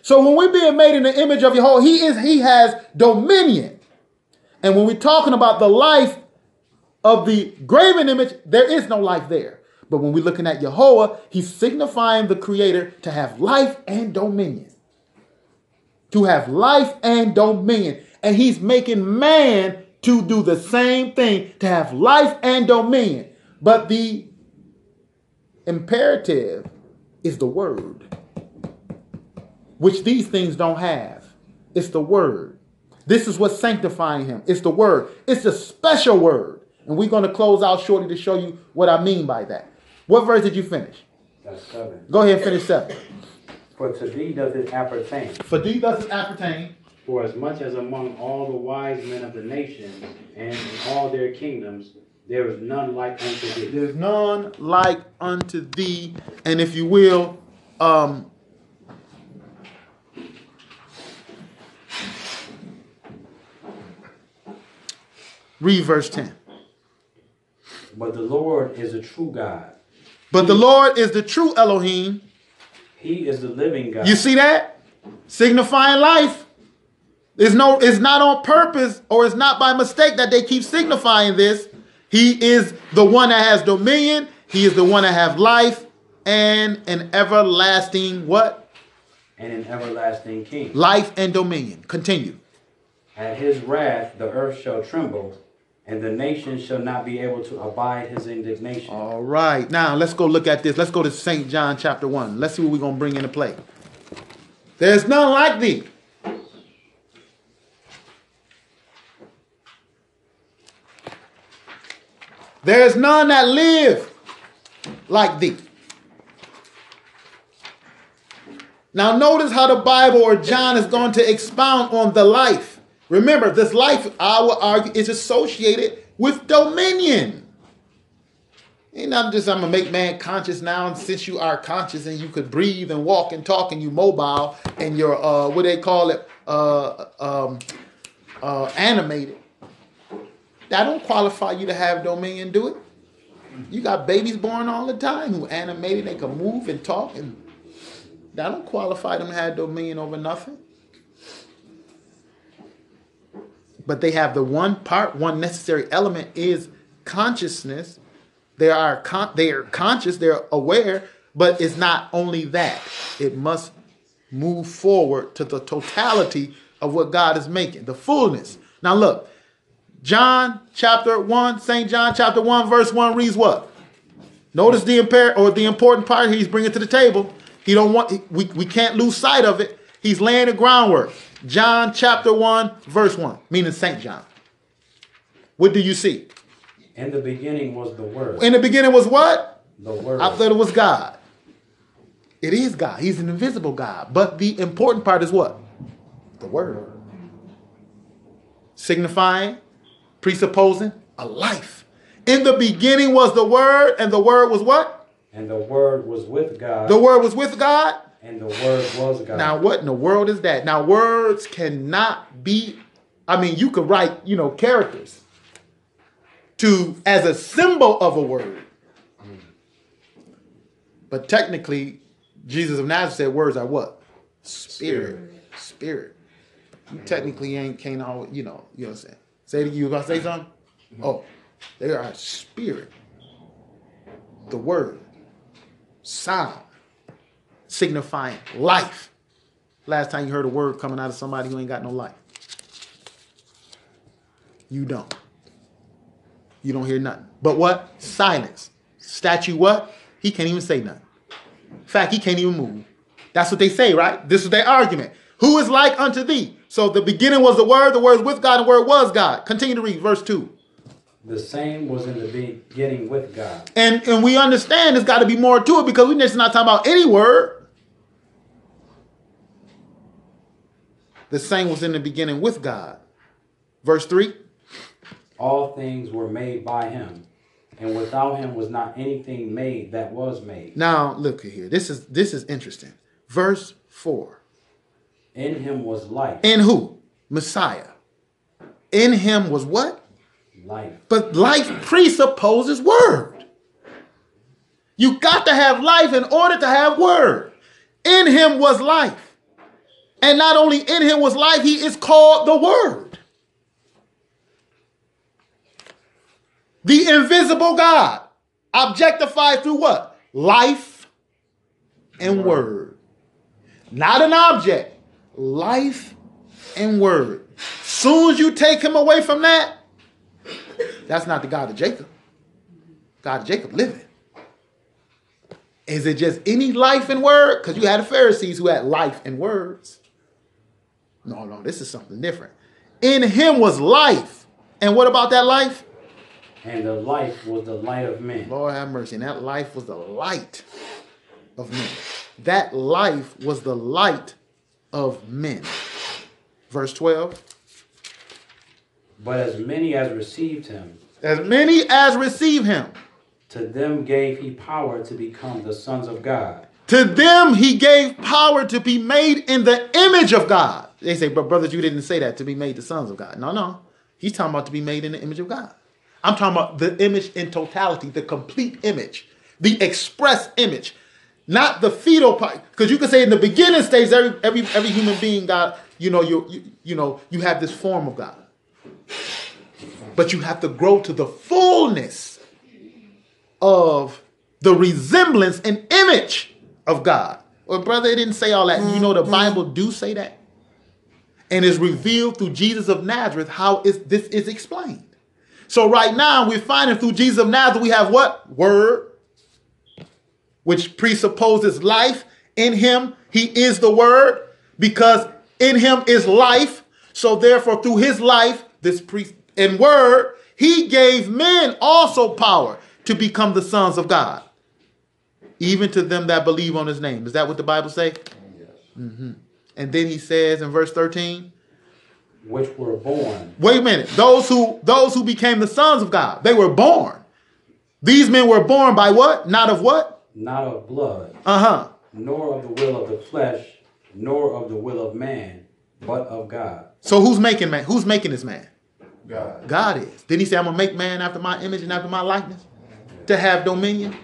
So when we're being made in the image of Yahweh, he is he has dominion. And when we're talking about the life of the graven image, there is no life there. But when we're looking at Yahweh, he's signifying the creator to have life and dominion. To have life and dominion. And he's making man to do the same thing, to have life and dominion. But the imperative is the word, which these things don't have. It's the word. This is what's sanctifying him. It's the word. It's a special word. And we're going to close out shortly to show you what I mean by that. What verse did you finish? That's seven. Go ahead and finish seven. For to thee does it appertain. For thee does it appertain. For as much as among all the wise men of the nation and in all their kingdoms, there is none like unto thee. There's none like unto thee. And if you will, um, read verse 10. But the Lord is a true God. But the Lord is the true Elohim. He is the living God. You see that? Signifying life. It's no, it's not on purpose or it's not by mistake that they keep signifying this. He is the one that has dominion. He is the one that have life and an everlasting what? and an everlasting King. Life and dominion. Continue. At his wrath the earth shall tremble, and the nations shall not be able to abide his indignation. All right. Now let's go look at this. Let's go to St. John chapter 1. Let's see what we're going to bring into play. There's none like thee. There's none that live like thee. Now, notice how the Bible or John is going to expound on the life. Remember, this life, I will argue, is associated with dominion. Ain't not just I'm gonna make man conscious now, and since you are conscious and you could breathe and walk and talk and you mobile and you're uh what they call it uh um uh animated. That don't qualify you to have dominion, do it? You got babies born all the time who animated, they can move and talk, and that don't qualify them to have dominion over nothing. But they have the one part, one necessary element is consciousness. They are con- they are conscious, they're aware, but it's not only that. It must move forward to the totality of what God is making, the fullness. Now look, John chapter 1, St. John chapter 1, verse 1 reads what? Notice the impar- or the important part he's bringing to the table. He don't want we, we can't lose sight of it. He's laying the groundwork. John chapter 1, verse 1, meaning St. John. What do you see? In the beginning was the Word. In the beginning was what? The Word. I thought it was God. It is God. He's an invisible God. But the important part is what? The Word. Signifying, presupposing a life. In the beginning was the Word, and the Word was what? And the Word was with God. The Word was with God. And the Word was God. Now, what in the world is that? Now, words cannot be, I mean, you could write, you know, characters to as a symbol of a word. But technically, Jesus of Nazareth said words are what? Spirit. Spirit. You technically ain't can't all, you know, you know what I'm saying. Say to you gonna say something? Mm-hmm. Oh, they are spirit. The word. Sound signifying life. Last time you heard a word coming out of somebody who ain't got no life. You don't. You don't hear nothing. But what? Silence. Statue what? He can't even say nothing. In fact, he can't even move. That's what they say, right? This is their argument. Who is like unto thee? So the beginning was the word, the word was with God, and the word was God. Continue to read verse 2. The same was in the beginning with God. And and we understand there's got to be more to it because we're just not talking about any word. The same was in the beginning with God. Verse 3. All things were made by him, and without him was not anything made that was made. Now look here. This is this is interesting. Verse 4. In him was life. In who? Messiah. In him was what? Life. But life presupposes word. You got to have life in order to have word. In him was life. And not only in him was life, he is called the word. The invisible God, objectified through what? Life and word. Not an object, life and word. Soon as you take him away from that, that's not the God of Jacob. God of Jacob living. Is it just any life and word? Because you had the Pharisees who had life and words. No, no, this is something different. In him was life. And what about that life? And the life was the light of men. Lord have mercy. And that life was the light of men. That life was the light of men. Verse 12. But as many as received him, As many as receive him, to them gave he power to become the sons of God. to them he gave power to be made in the image of God. They say, but brothers, you didn't say that to be made the sons of God. No, no. He's talking about to be made in the image of God. I'm talking about the image in totality, the complete image, the express image, not the fetal part. Because you can say in the beginning stage, every every every human being got, you know, you, you you know, you have this form of God. But you have to grow to the fullness of the resemblance and image of God. Well, brother, it didn't say all that. You know, the mm-hmm. Bible do say that. And is revealed through Jesus of Nazareth how is this is explained. So right now we're finding through Jesus of Nazareth we have what? Word, which presupposes life. In him, he is the word, because in him is life. So therefore, through his life, this priest and word, he gave men also power to become the sons of God, even to them that believe on his name. Is that what the Bible say? Mm-hmm. And then he says in verse 13, which were born wait a minute, those who those who became the sons of God, they were born. These men were born by what? Not of what? not of blood, Uh-huh. nor of the will of the flesh, nor of the will of man, but of God. So who's making man? Who's making this man? God. God is. Didn't he say, I'm gonna make man after my image and after my likeness? To have dominion.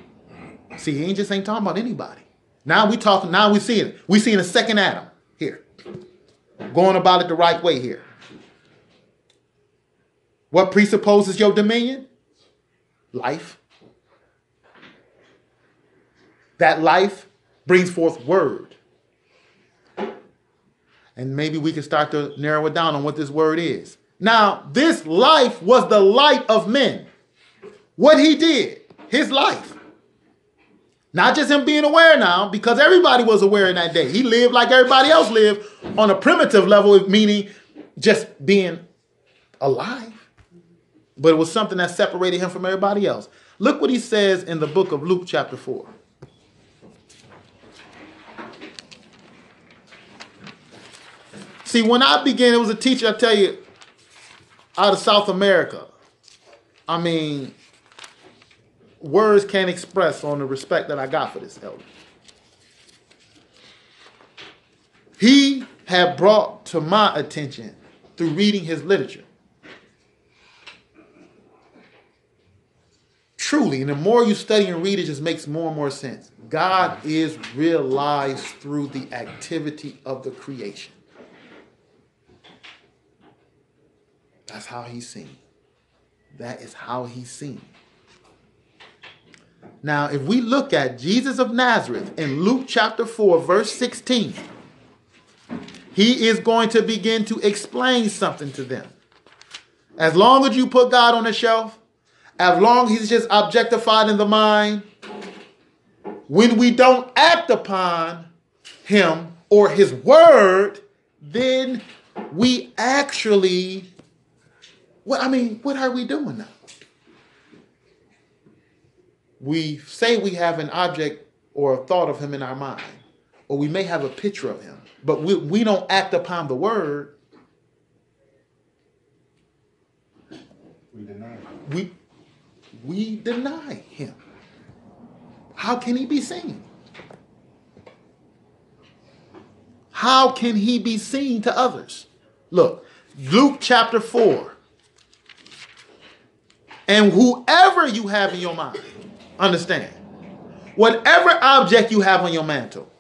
See, he ain't just ain't talking about anybody. Now we talking, now we seeing it. We seeing a second Adam here. Going about it the right way here. What presupposes your dominion? Life. That life brings forth word. And maybe we can start to narrow it down on what this word is. Now, this life was the light of men. What he did, his life. Not just him being aware now, because everybody was aware in that day. He lived like everybody else lived on a primitive level, meaning just being alive. But it was something that separated him from everybody else. Look what he says in the book of Luke, chapter 4. See, when I began, it was a teacher, I tell you, out of South America. I mean, words can't express on the respect that I got for this elder. He had brought to my attention through reading his literature. Truly, and the more you study and read, it just makes more and more sense. God is realized through the activity of the creation. That's how he's seen. That is how he's seen. Now, if we look at Jesus of Nazareth in Luke chapter 4, verse 16, he is going to begin to explain something to them. As long as you put God on the shelf, as long as he's just objectified in the mind, when we don't act upon him or his word, then we actually, what I mean, what are we doing now? We say we have an object or a thought of him in our mind, or we may have a picture of him, but we, we don't act upon the word. We deny it. We we deny him. How can he be seen? How can he be seen to others? Look, Luke chapter 4. And whoever you have in your mind, understand, whatever object you have on your mantle,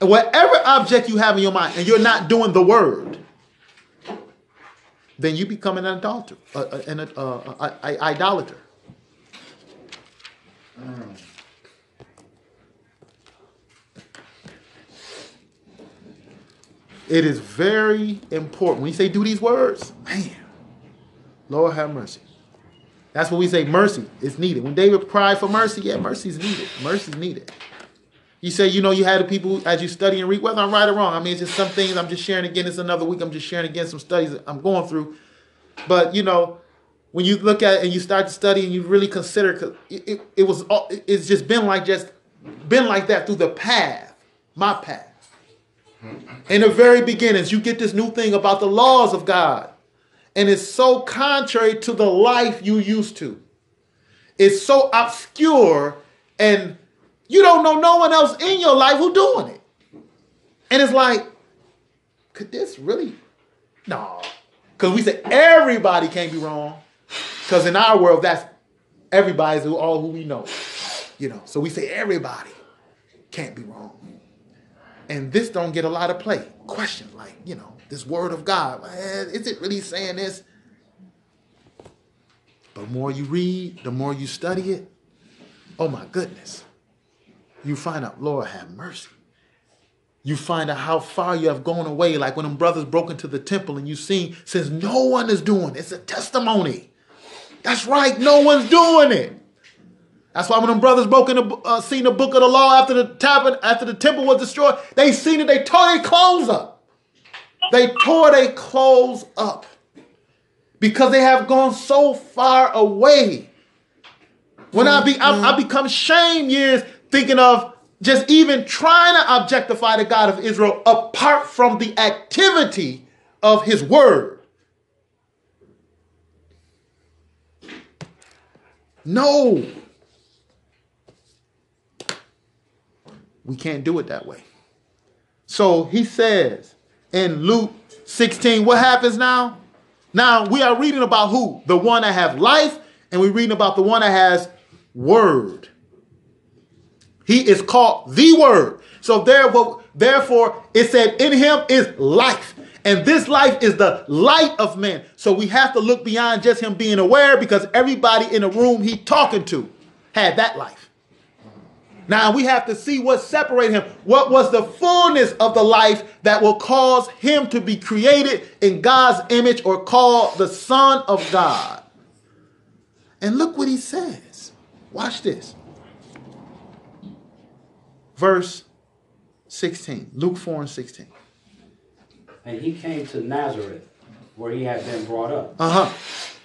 whatever object you have in your mind, and you're not doing the word, then you become an adulterer, an idolater. Mm. It is very important. When you say do these words, man, Lord have mercy. That's what we say mercy is needed. When David cried for mercy, yeah, mercy is needed. Mercy is needed. You say, you know, you had the people as you study and read, whether I'm right or wrong. I mean, it's just some things I'm just sharing again. It's another week. I'm just sharing again some studies I'm going through. But, you know, when you look at and you start to study and you really consider, it, it, it was, it's just been like just, been like that through the path, my path. In the very beginnings, you get this new thing about the laws of God. And it's so contrary to the life you used to. It's so obscure and you don't know no one else in your life who doing it. And it's like, could this really? No. Because we say everybody can't be wrong. Because in our world, that's everybody's who all who we know. You know, so we say everybody can't be wrong. And this don't get a lot of play. Question like, you know, this word of God, man, is it really saying this? But the more you read, the more you study it, oh my goodness. You find out, Lord have mercy. You find out how far you have gone away, like when them brothers broke into the temple and you seen, since no one is doing it, it's a testimony. That's right, no one's doing it. That's why when them brothers broke in the, uh, seen the book of the law after the tab- after the temple was destroyed, they seen it, they tore their clothes up. They tore their clothes up because they have gone so far away. When I be I, I mm-hmm. become shame years thinking of just even trying to objectify the God of Israel apart from the activity of his word. No. We can't do it that way. So he says in Luke 16, what happens now? Now we are reading about who? The one that has life, and we're reading about the one that has word. He is called the word. So therefore, therefore, it said in him is life. And this life is the light of men. So we have to look beyond just him being aware because everybody in the room he talking to had that life. Now we have to see what separated him. What was the fullness of the life that will cause him to be created in God's image or called the Son of God? And look what he says. Watch this. Verse 16, Luke 4 and 16. And he came to Nazareth, where he had been brought up. Uh huh.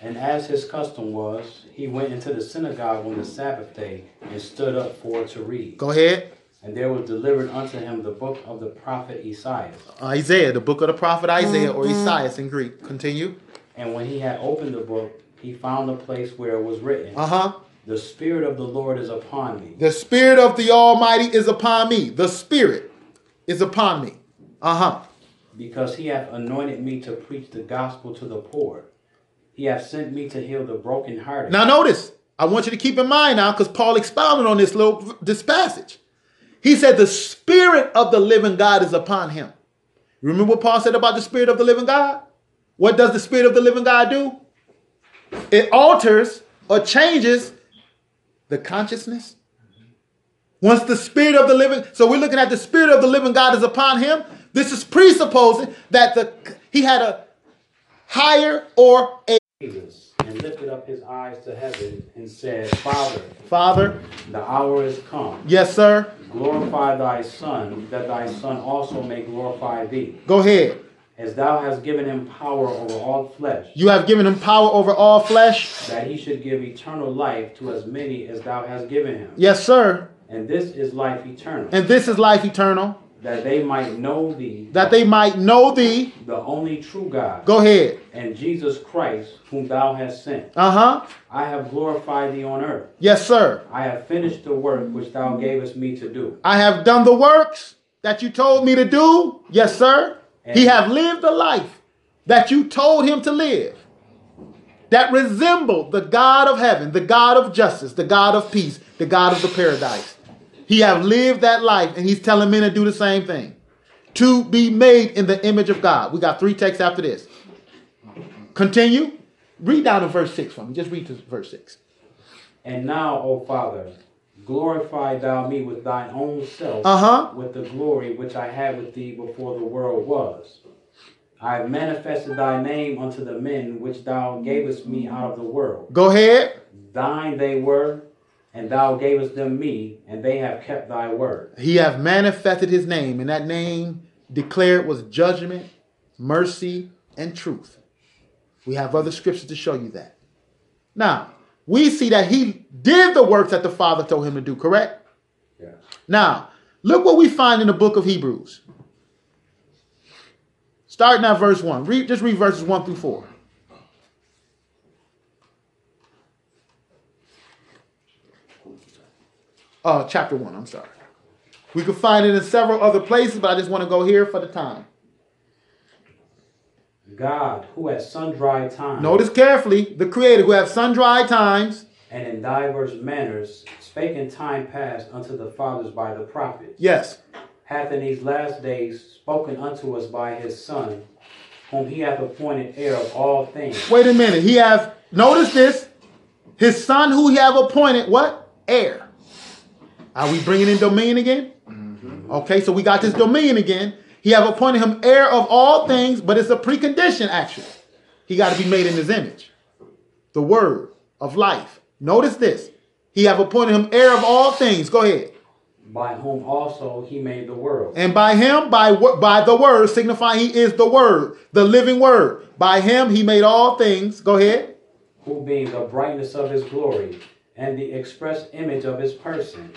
And as his custom was, he went into the synagogue on the Sabbath day and stood up for to read. Go ahead. And there was delivered unto him the book of the prophet Esaias. Isaiah, the book of the prophet Isaiah or Esaias in Greek. Continue. And when he had opened the book, he found the place where it was written, Uh huh. The Spirit of the Lord is upon me, The Spirit of the Almighty is upon me. The Spirit is upon me. Uh huh. because he hath anointed me to preach the gospel to the poor. He hath sent me to heal the brokenhearted. Now notice, I want you to keep in mind now, because Paul expounded on this little this passage. He said the spirit of the living God is upon him. Remember what Paul said about the spirit of the living God? What does the spirit of the living God do? It alters or changes the consciousness. Once the spirit of the living, so we're looking at the spirit of the living God is upon him. This is presupposing that the he had a higher or a Jesus, and lifted up his eyes to heaven and said, Father, father. the hour is come. Yes, sir. Glorify thy Son, that thy Son also may glorify thee. Go ahead. As thou hast given him power over all flesh, You have given him power over all flesh. that he should give eternal life to as many as thou hast given him. Yes, sir. And this is life eternal, And this is life eternal, that they might know thee, that they might know thee. the only true God, Go ahead. and Jesus Christ, whom thou hast sent. Uh huh. I have glorified thee on earth. Yes, sir. I have finished the work which thou gavest me to do. I have done the works that you told me to do. Yes, sir. He have lived the life that you told him to live. That resembled the God of heaven, the God of justice, the God of peace, the God of the paradise. He have lived that life, and he's telling men to do the same thing. To be made in the image of God. We got three texts after this. Continue. Read down to verse 6 for me. Just read to verse 6. And now, O Father, glorify thou me with thine own self, Uh-huh. with the glory which I had with thee before the world was. I have manifested thy name unto the men which thou gavest me out of the world. Go ahead. Thine they were, and thou gavest them me, and they have kept thy word. He have manifested his name, and that name declared was judgment, mercy, and truth. We have other scriptures to show you that. Now, we see that he did the works that the Father told him to do, correct? Yeah. Now, look what we find in the book of Hebrews. Starting at verse 1. Read, just read verses 1 through 4. Uh, chapter 1, I'm sorry. We could find it in several other places, but I just want to go here for the time. God, who at sundry times Notice carefully the Creator who have sundry times. and in divers manners spake in time past unto the fathers by the prophets, Yes. hath in these last days spoken unto us by his Son, whom he hath appointed heir of all things, Wait a minute. He have notice this. His son who he have appointed what? Heir. Are we bringing in dominion again? Mm-hmm. Okay, so we got this dominion again. He have appointed him heir of all things, but it's a precondition actually. He got to be made in his image. The word of life. Notice this. He have appointed him heir of all things. Go ahead. by whom also he made the world. And by him, by wo- by the word, signifying he is the word, the living word. By him he made all things. Go ahead. who being the brightness of his glory and the express image of his person,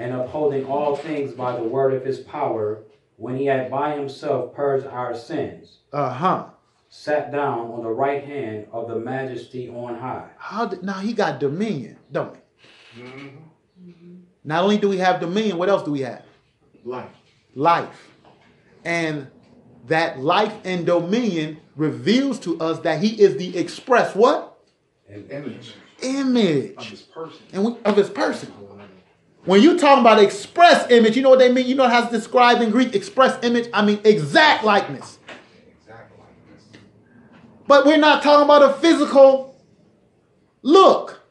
and upholding all things by the word of his power, when he had by himself purged our sins, Uh-huh. sat down on the right hand of the majesty on high. How did, now he got dominion, don't he? Not only do we have dominion, what else do we have? Life. Life. And that life and dominion reveals to us that he is the express what? Image Image of Image his person. and we, of his person. When you talk about express image, you know what they mean? You know how it's described in Greek? Express image, I mean exact likeness. Exactly like. But we're not talking about a physical look.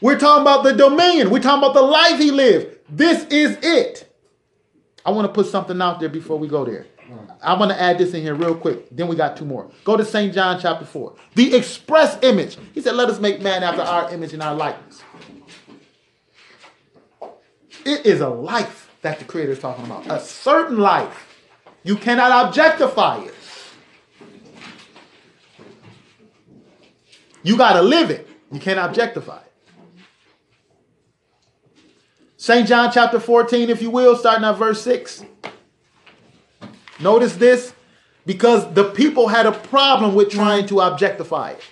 We're talking about the dominion. We're talking about the life he lived. This is it. I want to put something out there before we go there. I want to add this in here real quick. Then we got two more. Go to St. John chapter 4. The express image. He said, Let us make man after our image and our likeness. It is a life that the Creator is talking about. A certain life. You cannot objectify it. You got to live it. You can't objectify it. St. John chapter 14, if you will, starting at verse 6. Notice this because the people had a problem with trying to objectify it.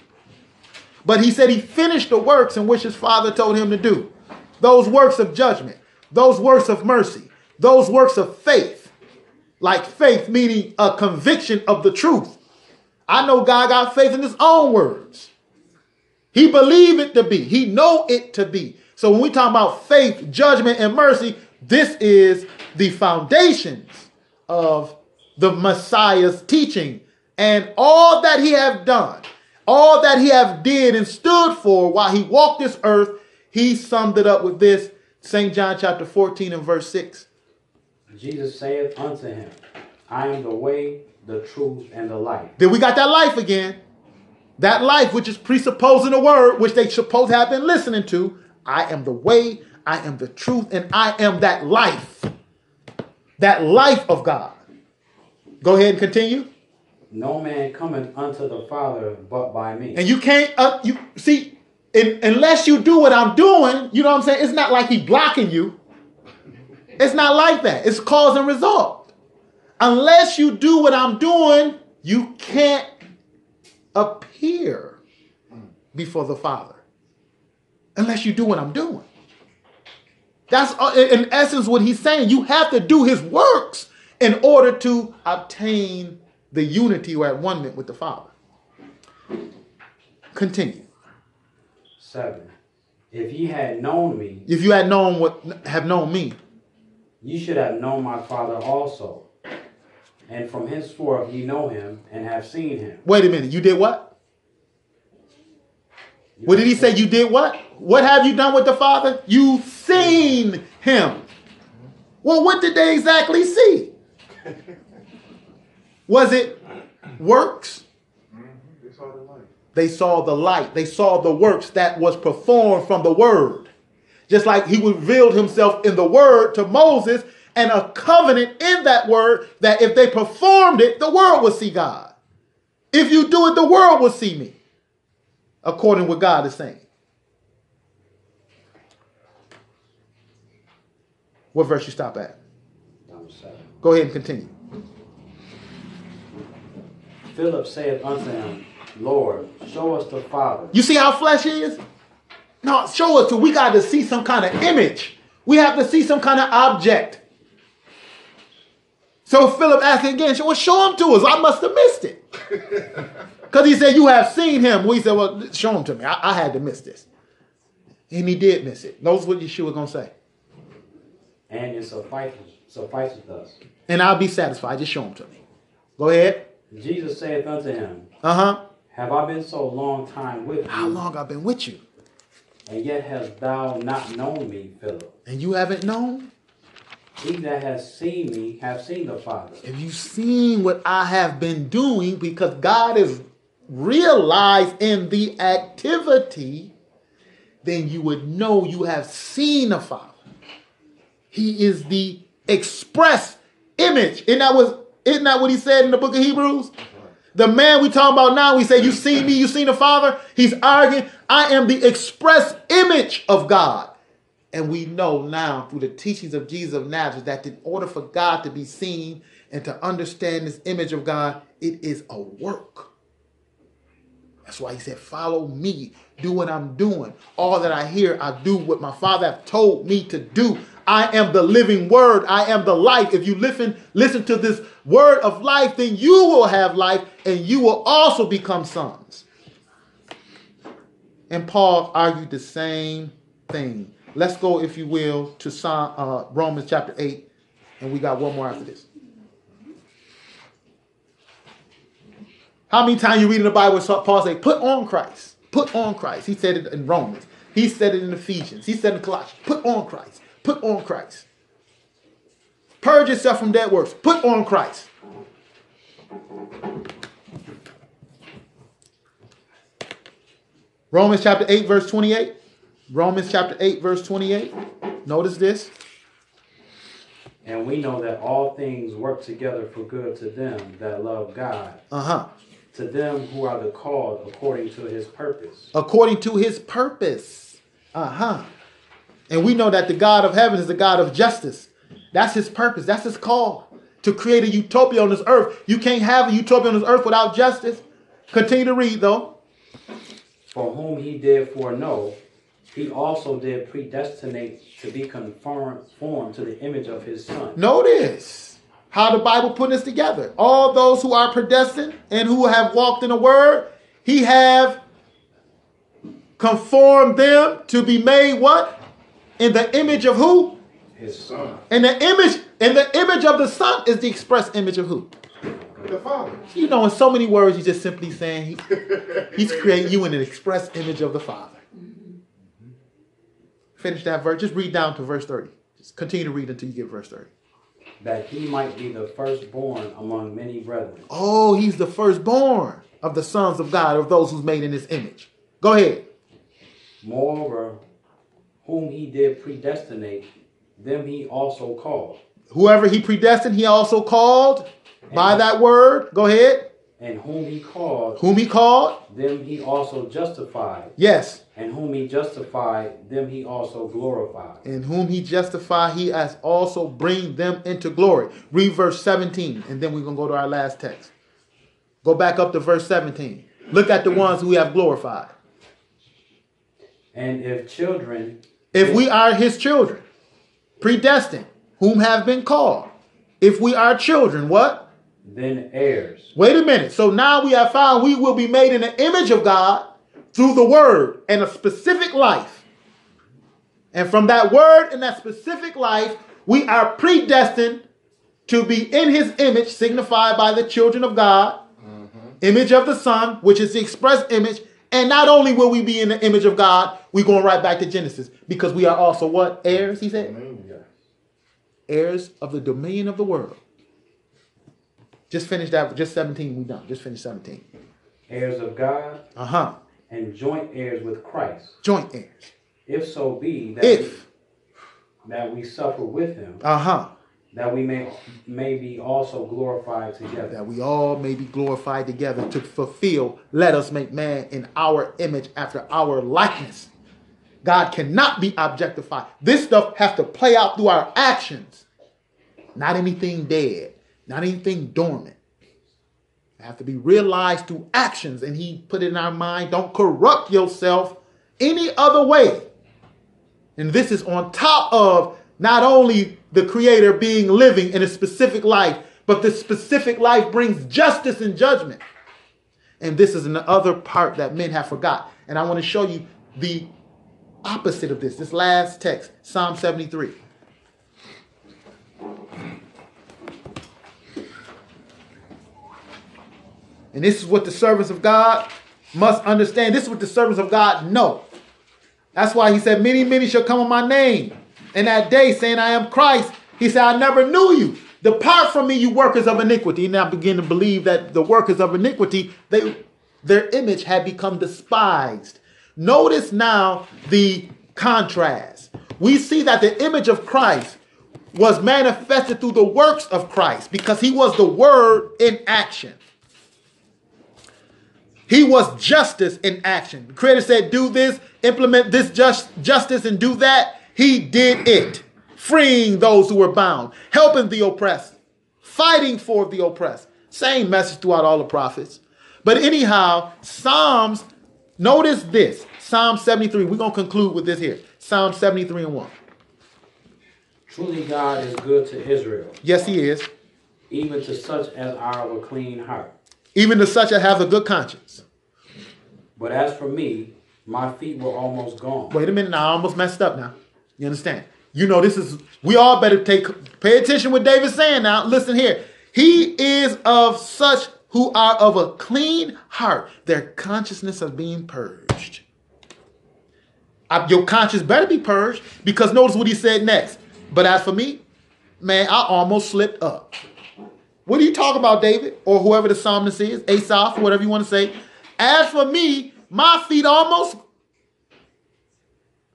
But he said he finished the works in which his father told him to do. Those works of judgment, those works of mercy, those works of faith. Like faith meaning a conviction of the truth. I know God got faith in his own words. He believe it to be. He know it to be. So when we talk about faith, judgment, and mercy, this is the foundations of the Messiah's teaching and all that he have done, all that he have did and stood for while he walked this earth. He summed it up with this St. John chapter 14 and verse 6. Jesus saith unto him, I am the way, the truth, and the life. Then we got that life again. That life, which is presupposing the word, which they supposed to have been listening to. I am the way, I am the truth, and I am that life. That life of God. Go ahead and continue. No man cometh unto the Father but by me. And you can't, uh, you see, in, unless you do what I'm doing, you know what I'm saying? It's not like he blocking you. It's not like that. It's cause and result. Unless you do what I'm doing, you can't appear before the Father. Unless you do what I'm doing. That's uh, in essence what he's saying. You have to do his works in order to obtain the unity or at one with the Father. Continue. Seven. If ye had known me, If you had known what have known me, ye should have known my Father also. And from henceforth ye know him and have seen him. wait a minute, you did what? What did he say? You did what? What have you done with the Father? You seen him. Well, what did they exactly see? Was it works? They saw the light. They saw the light. They saw the works that was performed from the word. Just like he revealed himself in the word to Moses and a covenant in that word that if they performed it, the world would see God. If you do it, the world will see me. According to what God is saying. What verse you stop at? Go ahead and continue. Philip saith unto him, Lord, show us the Father. You see how flesh is? No, show us to we got to see some kind of image. We have to see some kind of object. So Philip asked again, well, show him to us. I must have missed it. Because he said, You have seen him. Well, he said, Well, show him to me. I, I had to miss this. And he did miss it. Notice what Yeshua was going to say. And it sufficeth, sufficeth us. And I'll be satisfied. Just show him to me. Go ahead. Jesus saith unto him, Uh huh. Have I been so long time with you? How long I've been with you? and yet hast thou not known me, Philip? And you haven't known? He that has seen me have seen the Father. Have you seen what I have been doing? Because God is realized in the activity, then you would know you have seen the Father. He is the express image. Isn't that, was, isn't that what he said in the book of Hebrews? The man we talking about now, we say, You see me, you seen the Father. He's arguing, I am the express image of God. And we know now through the teachings of Jesus of Nazareth that in order for God to be seen and to understand this image of God, it is a work. That's why he said, Follow me, do what I'm doing. All that I hear, I do what my Father have told me to do. I am the living word. I am the life. If you listen, listen to this word of life, then you will have life and you will also become sons. And Paul argued the same thing. Let's go, if you will, to Psalm, uh, Romans chapter 8, and we got one more after this. How many times you read in the Bible Paul say, put on Christ, put on Christ. He said it in Romans. He said it in Ephesians. He said it in Colossians, put on Christ, put on Christ. Purge yourself from dead works, put on Christ. Romans chapter 8, verse 28. Romans chapter 8, verse 28. Notice this. And we know that all things work together for good to them that love God, Uh huh. to them who are the called according to his purpose. According to his purpose. Uh huh. And we know that the God of heaven is the God of justice. That's his purpose. That's his call to create a utopia on this earth. You can't have a utopia on this earth without justice. Continue to read, though. For whom he did foreknow, he also did predestinate to be conformed formed to the image of his son. Notice how the Bible put this together. All those who are predestined and who have walked in the word, he have conformed them to be made what? In the image of who? His son. In the image, in the image of the Son is the express image of who? The Father. You know, in so many words, he's just simply saying he, he's creating you in an express image of the Father. Mm-hmm. finish that verse. Just read down to verse 30. Just continue to read until you get verse 30. that he might be the firstborn among many brethren. Oh, he's the firstborn of the sons of God, of those who's made in his image. Go ahead. Moreover, whom he did predestinate, them he also called. Whoever he predestined, he also called by that word. Go ahead. And whom he called, Whom he called? them he also justified. Yes. And whom he justified, them he also glorified. And whom he justified, he has also bring them into glory. Read verse 17, and then we're going to go to our last text. Go back up to verse 17. Look at the ones who we have glorified. And if children, If we are his children, predestined, whom have been called. If we are children, what? then heirs, Wait a minute. So now we have found we will be made in the image of God through the word and a specific life. And from that word and that specific life, we are predestined to be in his image, signified by the children of God, mm-hmm. image of the Son, which is the express image. And not only will we be in the image of God, we're going right back to Genesis because we are also what? Heirs, he said? Heirs of the dominion of the world. Just finish that. Just 17, we done. Just finish 17. heirs of God, Uh huh. and joint heirs with Christ. Joint heirs. If so be that, If. we, that we suffer with him, Uh huh. that we may, may be also glorified together. That we all may be glorified together to fulfill. Let us make man in our image after our likeness. God cannot be objectified. This stuff has to play out through our actions, not anything dead, not anything dormant. It have to be realized through actions, and He put it in our mind. Don't corrupt yourself any other way. And this is on top of not only the Creator being living in a specific life, but this specific life brings justice and judgment. And this is another part that men have forgot. And I want to show you the opposite of this. This last text, Psalm 73. And this is what the servants of God must understand. This is what the servants of God know. That's why he said, Many, many shall come on my name. In that day, saying, I am Christ. He said, I never knew you. Depart from me, you workers of iniquity. And I begin to believe that the workers of iniquity, they their image had become despised. Notice now the contrast. We see that the image of Christ was manifested through the works of Christ because he was the word in action. He was justice in action. The creator said, Do this, implement this just, justice, and do that. He did it, freeing those who were bound, helping the oppressed, fighting for the oppressed. Same message throughout all the prophets. But anyhow, Psalms, notice this Psalm 73. We're going to conclude with this here Psalm 73 and 1. Truly God is good to Israel, Yes, he is. even to such as are of a clean heart. Even to such as have a good conscience. But as for me, my feet were almost gone. Wait a minute, now I almost messed up now. You understand? You know, this is, we all better take, pay attention what David's saying now. Listen here. He is of such who are of a clean heart, their consciousness of being purged. Uh, Your conscience better be purged because notice what he said next. But as for me, man, I almost slipped up. What are you talking about, David? Or whoever the psalmist is, Asaph, whatever you want to say. As for me, my feet almost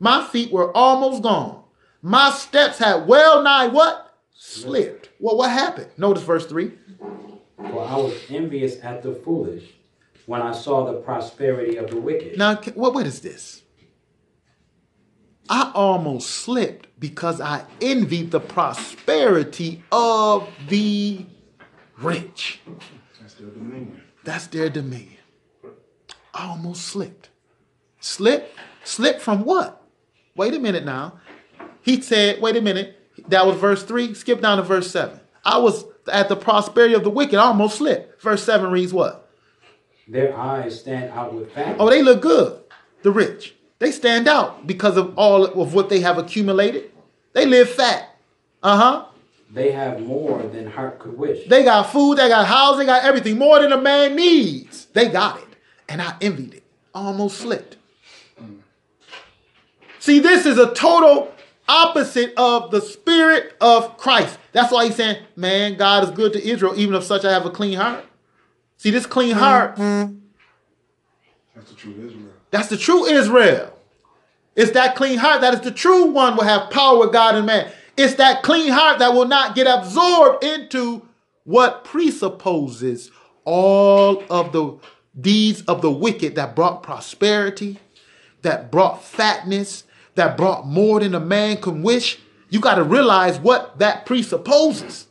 my feet were almost gone. My steps had well nigh what? Slipped. Well, what happened? Notice verse 3. For I was envious at the foolish when I saw the prosperity of the wicked. Now, what, what is this? I almost slipped because I envied the prosperity of the rich. That's their dominion. That's their dominion. I almost slipped. Slip? Slip from what? Wait a minute now. He said, wait a minute. That was verse 3. Skip down to verse 7. I was at the prosperity of the wicked. I almost slipped. Verse 7 reads what? Their eyes stand out with fatness. Oh, they look good. The rich. They stand out because of all of what they have accumulated. They live fat. Uh huh. They have more than heart could wish. They got food, they got house, they got everything more than a man needs. They got it. And I envied it. Almost slipped. See, this is a total opposite of the spirit of Christ. That's why he's saying, man, God is good to Israel, even if such I have a clean heart. See, this clean mm-hmm. heart, That's the true Israel. that's the true Israel. It's that clean heart that is the true one will have power with God and man. It's that clean heart that will not get absorbed into what presupposes all of the deeds of the wicked that brought prosperity, that brought fatness, that brought more than a man can wish. You got to realize what that presupposes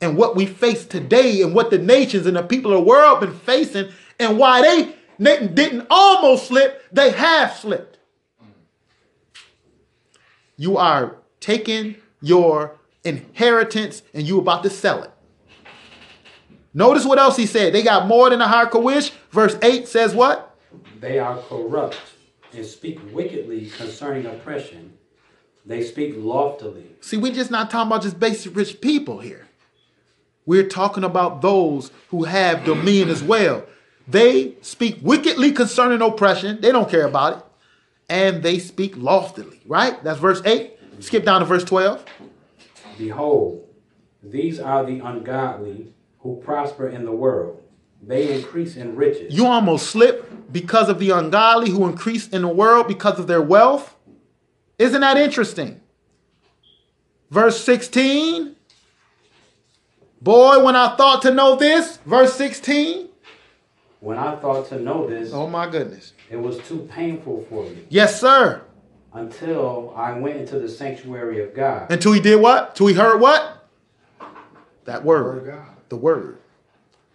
and what we face today and what the nations and the people of the world been facing and why they na- didn't almost slip, they have slipped. You are taking your inheritance and you about to sell it. Notice what else he said. They got more than a heart could wish. Verse 8 says what? They are corrupt and speak wickedly concerning oppression. They speak loftily. See, we're just not talking about just basic rich people here. We're talking about those who have dominion as well. They speak wickedly concerning oppression. They don't care about it. And they speak loftily, right? That's verse 8. Skip down to verse 12. Behold, these are the ungodly who prosper in the world. They increase in riches. You almost slip because of the ungodly who increase in the world because of their wealth. Isn't that interesting? Verse 16. Boy, when I thought to know this, verse 16. When I thought to know this, Oh my goodness. it was too painful for me Yes, sir. until I went into the sanctuary of God. Until he did what? Until he heard what? That Word word. of God. The word.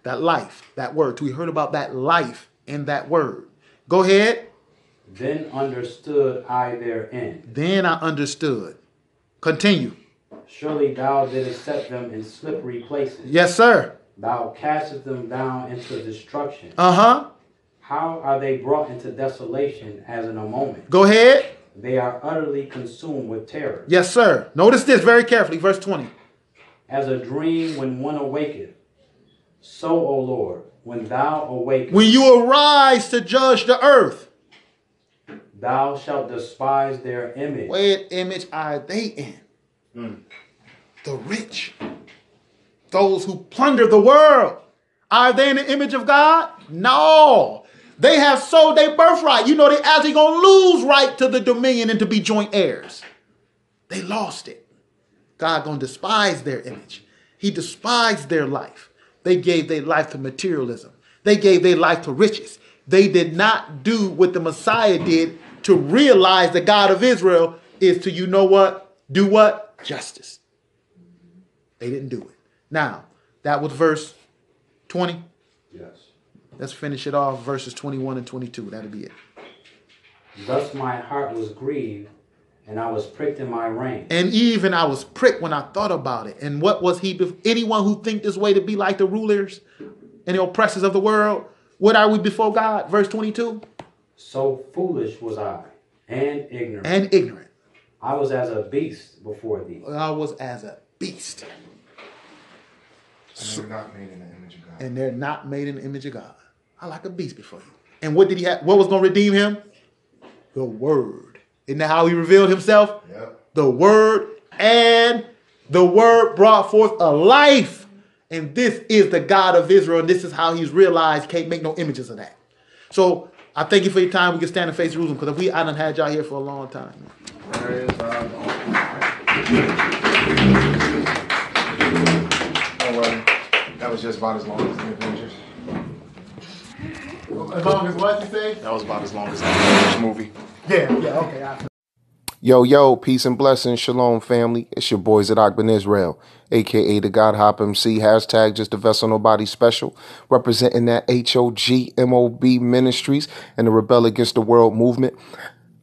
That life. That word. Till he heard about that life in that word. Go ahead. Then understood I their end. Then I understood. Continue. Surely thou didst set them in slippery places. Yes, sir. Thou castest them down into destruction. Uh huh. How are they brought into desolation as in a moment? Go ahead. They are utterly consumed with terror. Yes, sir. Notice this very carefully. Verse 20. As a dream when one awaketh, so, O Lord, when thou awakest, When you arise to judge the earth, thou shalt despise their image. what image are they in? Hmm. The rich. Those who plunder the world. Are they in the image of God? No. They have sold their birthright. You know they actually gonna lose right to the dominion and to be joint heirs. They lost it. God gonna despise their image. He despised their life. They gave their life to materialism. They gave their life to riches. They did not do what the Messiah did to realize the God of Israel is to, you know what? Do what? Justice. They didn't do it. Now, that was verse 20. Yes. Let's finish it off, verses 21 and 22. That'll be it. Thus my heart was grieved, and I was pricked in my rein. And even I was pricked when I thought about it. And what was he? bef- Anyone who think this way to be like the rulers and the oppressors of the world, what are we before God? Verse 22. So foolish was I, and ignorant. And ignorant. I was as a beast before thee. I was as a beast. And they're not made in the image of God. And they're not made in the image of God. I like a beast before you. And what did he have? What was going to redeem him? The word. Isn't that how he revealed himself? Yep. the word and the word brought forth a life and this is the god of israel and this is how he's realized can't make no images of that so i thank you for your time we can stand and face jerusalem because we i done had y'all here for a long time There it is. Uh, don't. That was just about as long as the Avengers. As long as what you say That was about as long as the movie. yeah yeah okay I- Yo, yo, peace and blessings, shalom family. It's your boys at Akban Israel, aka the God Hop MC, hashtag just a vessel nobody special, representing that HOGMOB ministries and the Rebel Against the World movement.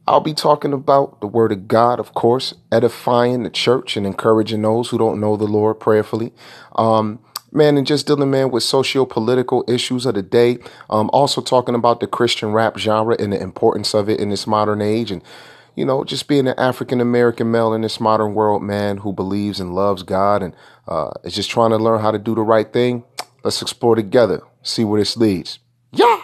I'll be talking about the Word of God, of course, edifying the church and encouraging those who don't know the Lord prayerfully. Um, man, and just dealing, man, with socio-political issues of the day. Um, also talking about the Christian rap genre and the importance of it in this modern age and you know, just being an African American male in this modern world, man, who believes and loves God and uh, is just trying to learn how to do the right thing. Let's explore together, see where this leads. Yeah.